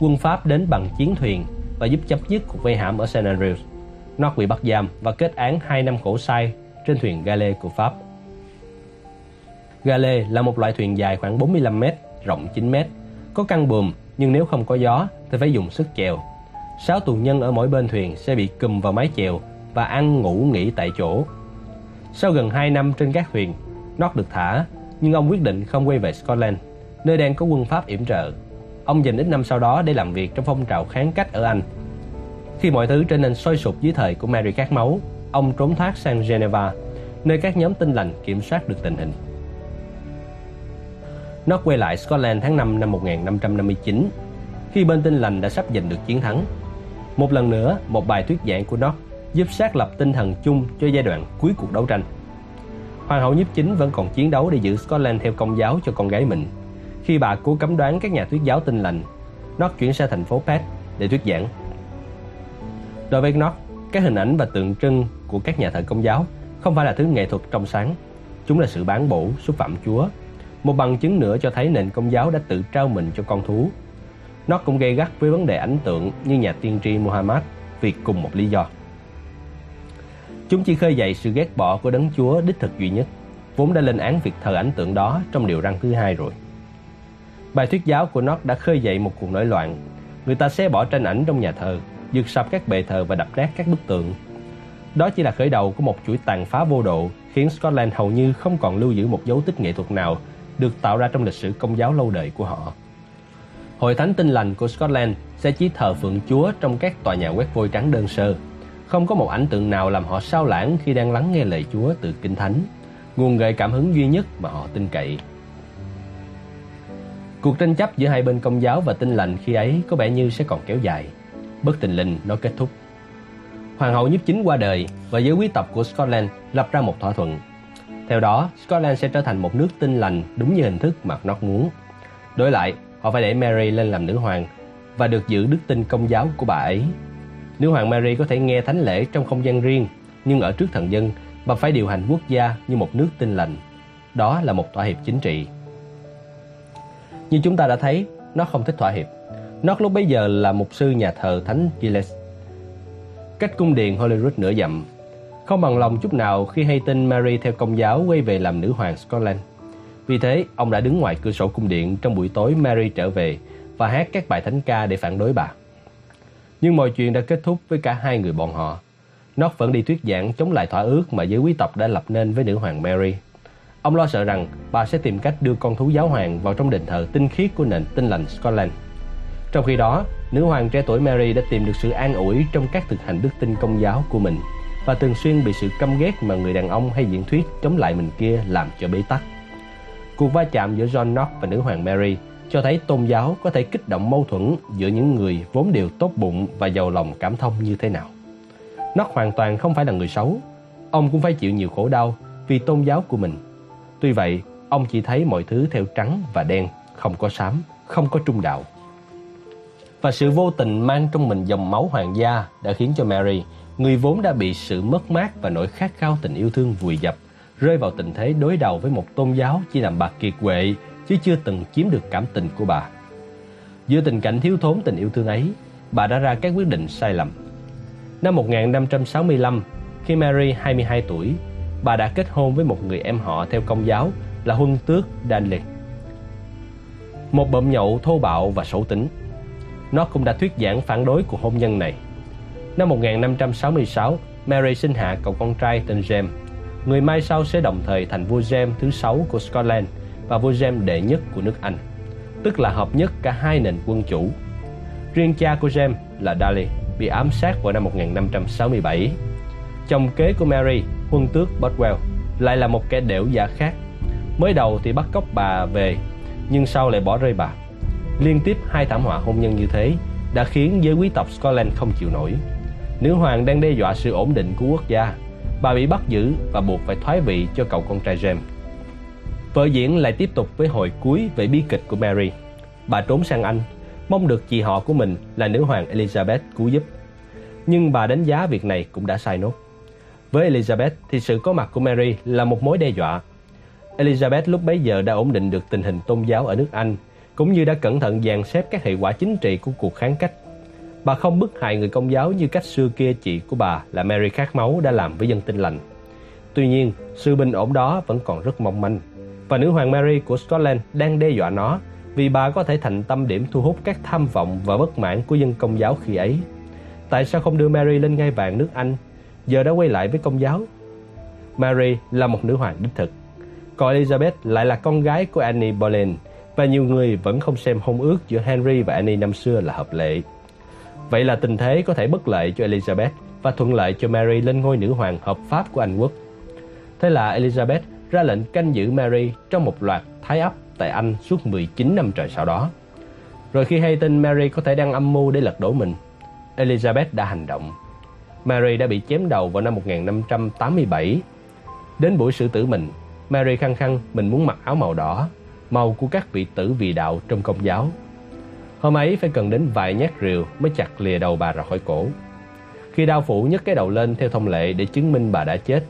Quân Pháp đến bằng chiến thuyền và giúp chấm dứt cuộc vây hãm ở St. Andrews nó bị bắt giam và kết án 2 năm khổ sai trên thuyền gale của Pháp. Gale là một loại thuyền dài khoảng 45 m, rộng 9 m, có căng buồm nhưng nếu không có gió thì phải dùng sức chèo. Sáu tù nhân ở mỗi bên thuyền sẽ bị cùm vào mái chèo và ăn ngủ nghỉ tại chỗ. Sau gần 2 năm trên các thuyền, Knox được thả, nhưng ông quyết định không quay về Scotland, nơi đang có quân Pháp yểm trợ. Ông dành ít năm sau đó để làm việc trong phong trào kháng cách ở Anh khi mọi thứ trở nên sôi sục dưới thời của Mary Cát Máu, ông trốn thoát sang Geneva, nơi các nhóm tinh lành kiểm soát được tình hình. Nó quay lại Scotland tháng 5 năm 1559, khi bên tinh lành đã sắp giành được chiến thắng. Một lần nữa, một bài thuyết giảng của nó giúp xác lập tinh thần chung cho giai đoạn cuối cuộc đấu tranh. Hoàng hậu nhiếp chính vẫn còn chiến đấu để giữ Scotland theo công giáo cho con gái mình. khi bà cố cấm đoán các nhà thuyết giáo tin lành, nó chuyển sang thành phố Perth để thuyết giảng. Đối với nó, các hình ảnh và tượng trưng của các nhà thờ công giáo không phải là thứ nghệ thuật trong sáng. Chúng là sự bán bổ, xúc phạm Chúa. Một bằng chứng nữa cho thấy nền công giáo đã tự trao mình cho con thú. Nó cũng gây gắt với vấn đề ảnh tượng như nhà tiên tri Muhammad vì cùng một lý do. Chúng chỉ khơi dậy sự ghét bỏ của đấng Chúa đích thực duy nhất, vốn đã lên án việc thờ ảnh tượng đó trong điều răng thứ hai rồi. Bài thuyết giáo của nó đã khơi dậy một cuộc nổi loạn. Người ta xé bỏ tranh ảnh trong nhà thờ, dựng sập các bệ thờ và đập nát các bức tượng. Đó chỉ là khởi đầu của một chuỗi tàn phá vô độ, khiến Scotland hầu như không còn lưu giữ một dấu tích nghệ thuật nào được tạo ra trong lịch sử công giáo lâu đời của họ. Hội thánh tinh lành của Scotland sẽ chỉ thờ phượng Chúa trong các tòa nhà quét vôi trắng đơn sơ. Không có một ảnh tượng nào làm họ sao lãng khi đang lắng nghe lời Chúa từ Kinh Thánh, nguồn gợi cảm hứng duy nhất mà họ tin cậy. Cuộc tranh chấp giữa hai bên công giáo và tinh lành khi ấy có vẻ như sẽ còn kéo dài. Bất tình linh nó kết thúc. Hoàng hậu nhiếp chính qua đời và giới quý tộc của Scotland lập ra một thỏa thuận. Theo đó, Scotland sẽ trở thành một nước tinh lành đúng như hình thức mà nó muốn. Đối lại, họ phải để Mary lên làm nữ hoàng và được giữ đức tin công giáo của bà ấy. Nữ hoàng Mary có thể nghe thánh lễ trong không gian riêng, nhưng ở trước thần dân, bà phải điều hành quốc gia như một nước tinh lành. Đó là một thỏa hiệp chính trị. Như chúng ta đã thấy, nó không thích thỏa hiệp. Nót lúc bấy giờ là mục sư nhà thờ Thánh Gilles. Cách cung điện Holyrood nửa dặm. Không bằng lòng chút nào khi hay tin Mary theo công giáo quay về làm nữ hoàng Scotland. Vì thế, ông đã đứng ngoài cửa sổ cung điện trong buổi tối Mary trở về và hát các bài thánh ca để phản đối bà. Nhưng mọi chuyện đã kết thúc với cả hai người bọn họ. Knox vẫn đi thuyết giảng chống lại thỏa ước mà giới quý tộc đã lập nên với nữ hoàng Mary. Ông lo sợ rằng bà sẽ tìm cách đưa con thú giáo hoàng vào trong đền thờ tinh khiết của nền tinh lành Scotland. Trong khi đó, nữ hoàng trẻ tuổi Mary đã tìm được sự an ủi trong các thực hành đức tin công giáo của mình và thường xuyên bị sự căm ghét mà người đàn ông hay diễn thuyết chống lại mình kia làm cho bế tắc. Cuộc va chạm giữa John Knox và nữ hoàng Mary cho thấy tôn giáo có thể kích động mâu thuẫn giữa những người vốn đều tốt bụng và giàu lòng cảm thông như thế nào. Knox hoàn toàn không phải là người xấu, ông cũng phải chịu nhiều khổ đau vì tôn giáo của mình. Tuy vậy, ông chỉ thấy mọi thứ theo trắng và đen, không có xám, không có trung đạo. Và sự vô tình mang trong mình dòng máu hoàng gia đã khiến cho Mary, người vốn đã bị sự mất mát và nỗi khát khao tình yêu thương vùi dập, rơi vào tình thế đối đầu với một tôn giáo chỉ làm bà kiệt quệ chứ chưa từng chiếm được cảm tình của bà. Giữa tình cảnh thiếu thốn tình yêu thương ấy, bà đã ra các quyết định sai lầm. Năm 1565, khi Mary 22 tuổi, bà đã kết hôn với một người em họ theo công giáo là huân tước Danley. Một bậm nhậu thô bạo và xấu tính. Nó cũng đã thuyết giảng phản đối cuộc hôn nhân này. Năm 1566, Mary sinh hạ cậu con trai tên James. Người mai sau sẽ đồng thời thành vua James thứ sáu của Scotland và vua James đệ nhất của nước Anh, tức là hợp nhất cả hai nền quân chủ. Riêng cha của James là Darley bị ám sát vào năm 1567. Chồng kế của Mary, quân tước Bothwell, lại là một kẻ đểu giả khác. Mới đầu thì bắt cóc bà về, nhưng sau lại bỏ rơi bà. Liên tiếp hai thảm họa hôn nhân như thế đã khiến giới quý tộc Scotland không chịu nổi. Nữ hoàng đang đe dọa sự ổn định của quốc gia. Bà bị bắt giữ và buộc phải thoái vị cho cậu con trai James. Vở diễn lại tiếp tục với hồi cuối về bi kịch của Mary. Bà trốn sang Anh, mong được chị họ của mình là nữ hoàng Elizabeth cứu giúp. Nhưng bà đánh giá việc này cũng đã sai nốt. Với Elizabeth thì sự có mặt của Mary là một mối đe dọa. Elizabeth lúc bấy giờ đã ổn định được tình hình tôn giáo ở nước Anh, cũng như đã cẩn thận dàn xếp các hệ quả chính trị của cuộc kháng cách. Bà không bức hại người công giáo như cách xưa kia chị của bà là Mary khát máu đã làm với dân tin lành. Tuy nhiên, sự bình ổn đó vẫn còn rất mong manh và nữ hoàng Mary của Scotland đang đe dọa nó vì bà có thể thành tâm điểm thu hút các tham vọng và bất mãn của dân công giáo khi ấy. Tại sao không đưa Mary lên ngai vàng nước Anh, giờ đã quay lại với công giáo? Mary là một nữ hoàng đích thực, còn Elizabeth lại là con gái của Annie Boleyn và nhiều người vẫn không xem hôn ước giữa Henry và Annie năm xưa là hợp lệ. Vậy là tình thế có thể bất lợi cho Elizabeth và thuận lợi cho Mary lên ngôi nữ hoàng hợp pháp của Anh quốc. Thế là Elizabeth ra lệnh canh giữ Mary trong một loạt thái ấp tại Anh suốt 19 năm trời sau đó. Rồi khi hay tin Mary có thể đang âm mưu để lật đổ mình, Elizabeth đã hành động. Mary đã bị chém đầu vào năm 1587. Đến buổi xử tử mình, Mary khăng khăng mình muốn mặc áo màu đỏ, Màu của các vị tử vì đạo trong công giáo. Hôm ấy phải cần đến vài nhát rìu Mới chặt lìa đầu bà ra khỏi cổ. Khi đao phủ nhấc cái đầu lên theo thông lệ Để chứng minh bà đã chết,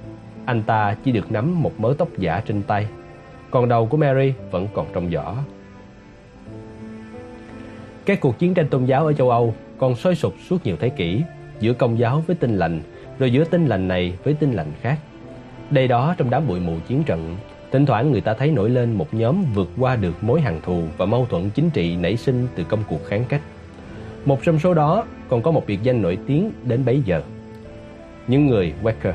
Anh ta chỉ được nắm một mớ tóc giả trên tay. Còn đầu của Mary vẫn còn trong giỏ. Các cuộc chiến tranh tôn giáo ở châu Âu Còn sôi sục suốt nhiều thế kỷ, Giữa công giáo với tinh lành, Rồi giữa tinh lành này với tinh lành khác. Đây đó trong đám bụi mù chiến trận Thỉnh thoảng người ta thấy nổi lên một nhóm vượt qua được mối hằn thù và mâu thuẫn chính trị nảy sinh từ công cuộc kháng cách. Một trong số đó còn có một biệt danh nổi tiếng đến bấy giờ. Những người Wacker.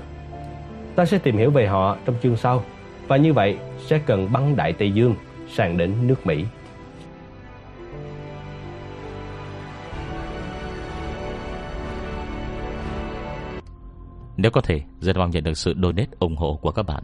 Ta sẽ tìm hiểu về họ trong chương sau và như vậy sẽ cần băng đại Tây Dương sang đến nước Mỹ. Nếu có thể, rất mong nhận được sự donate ủng hộ của các bạn.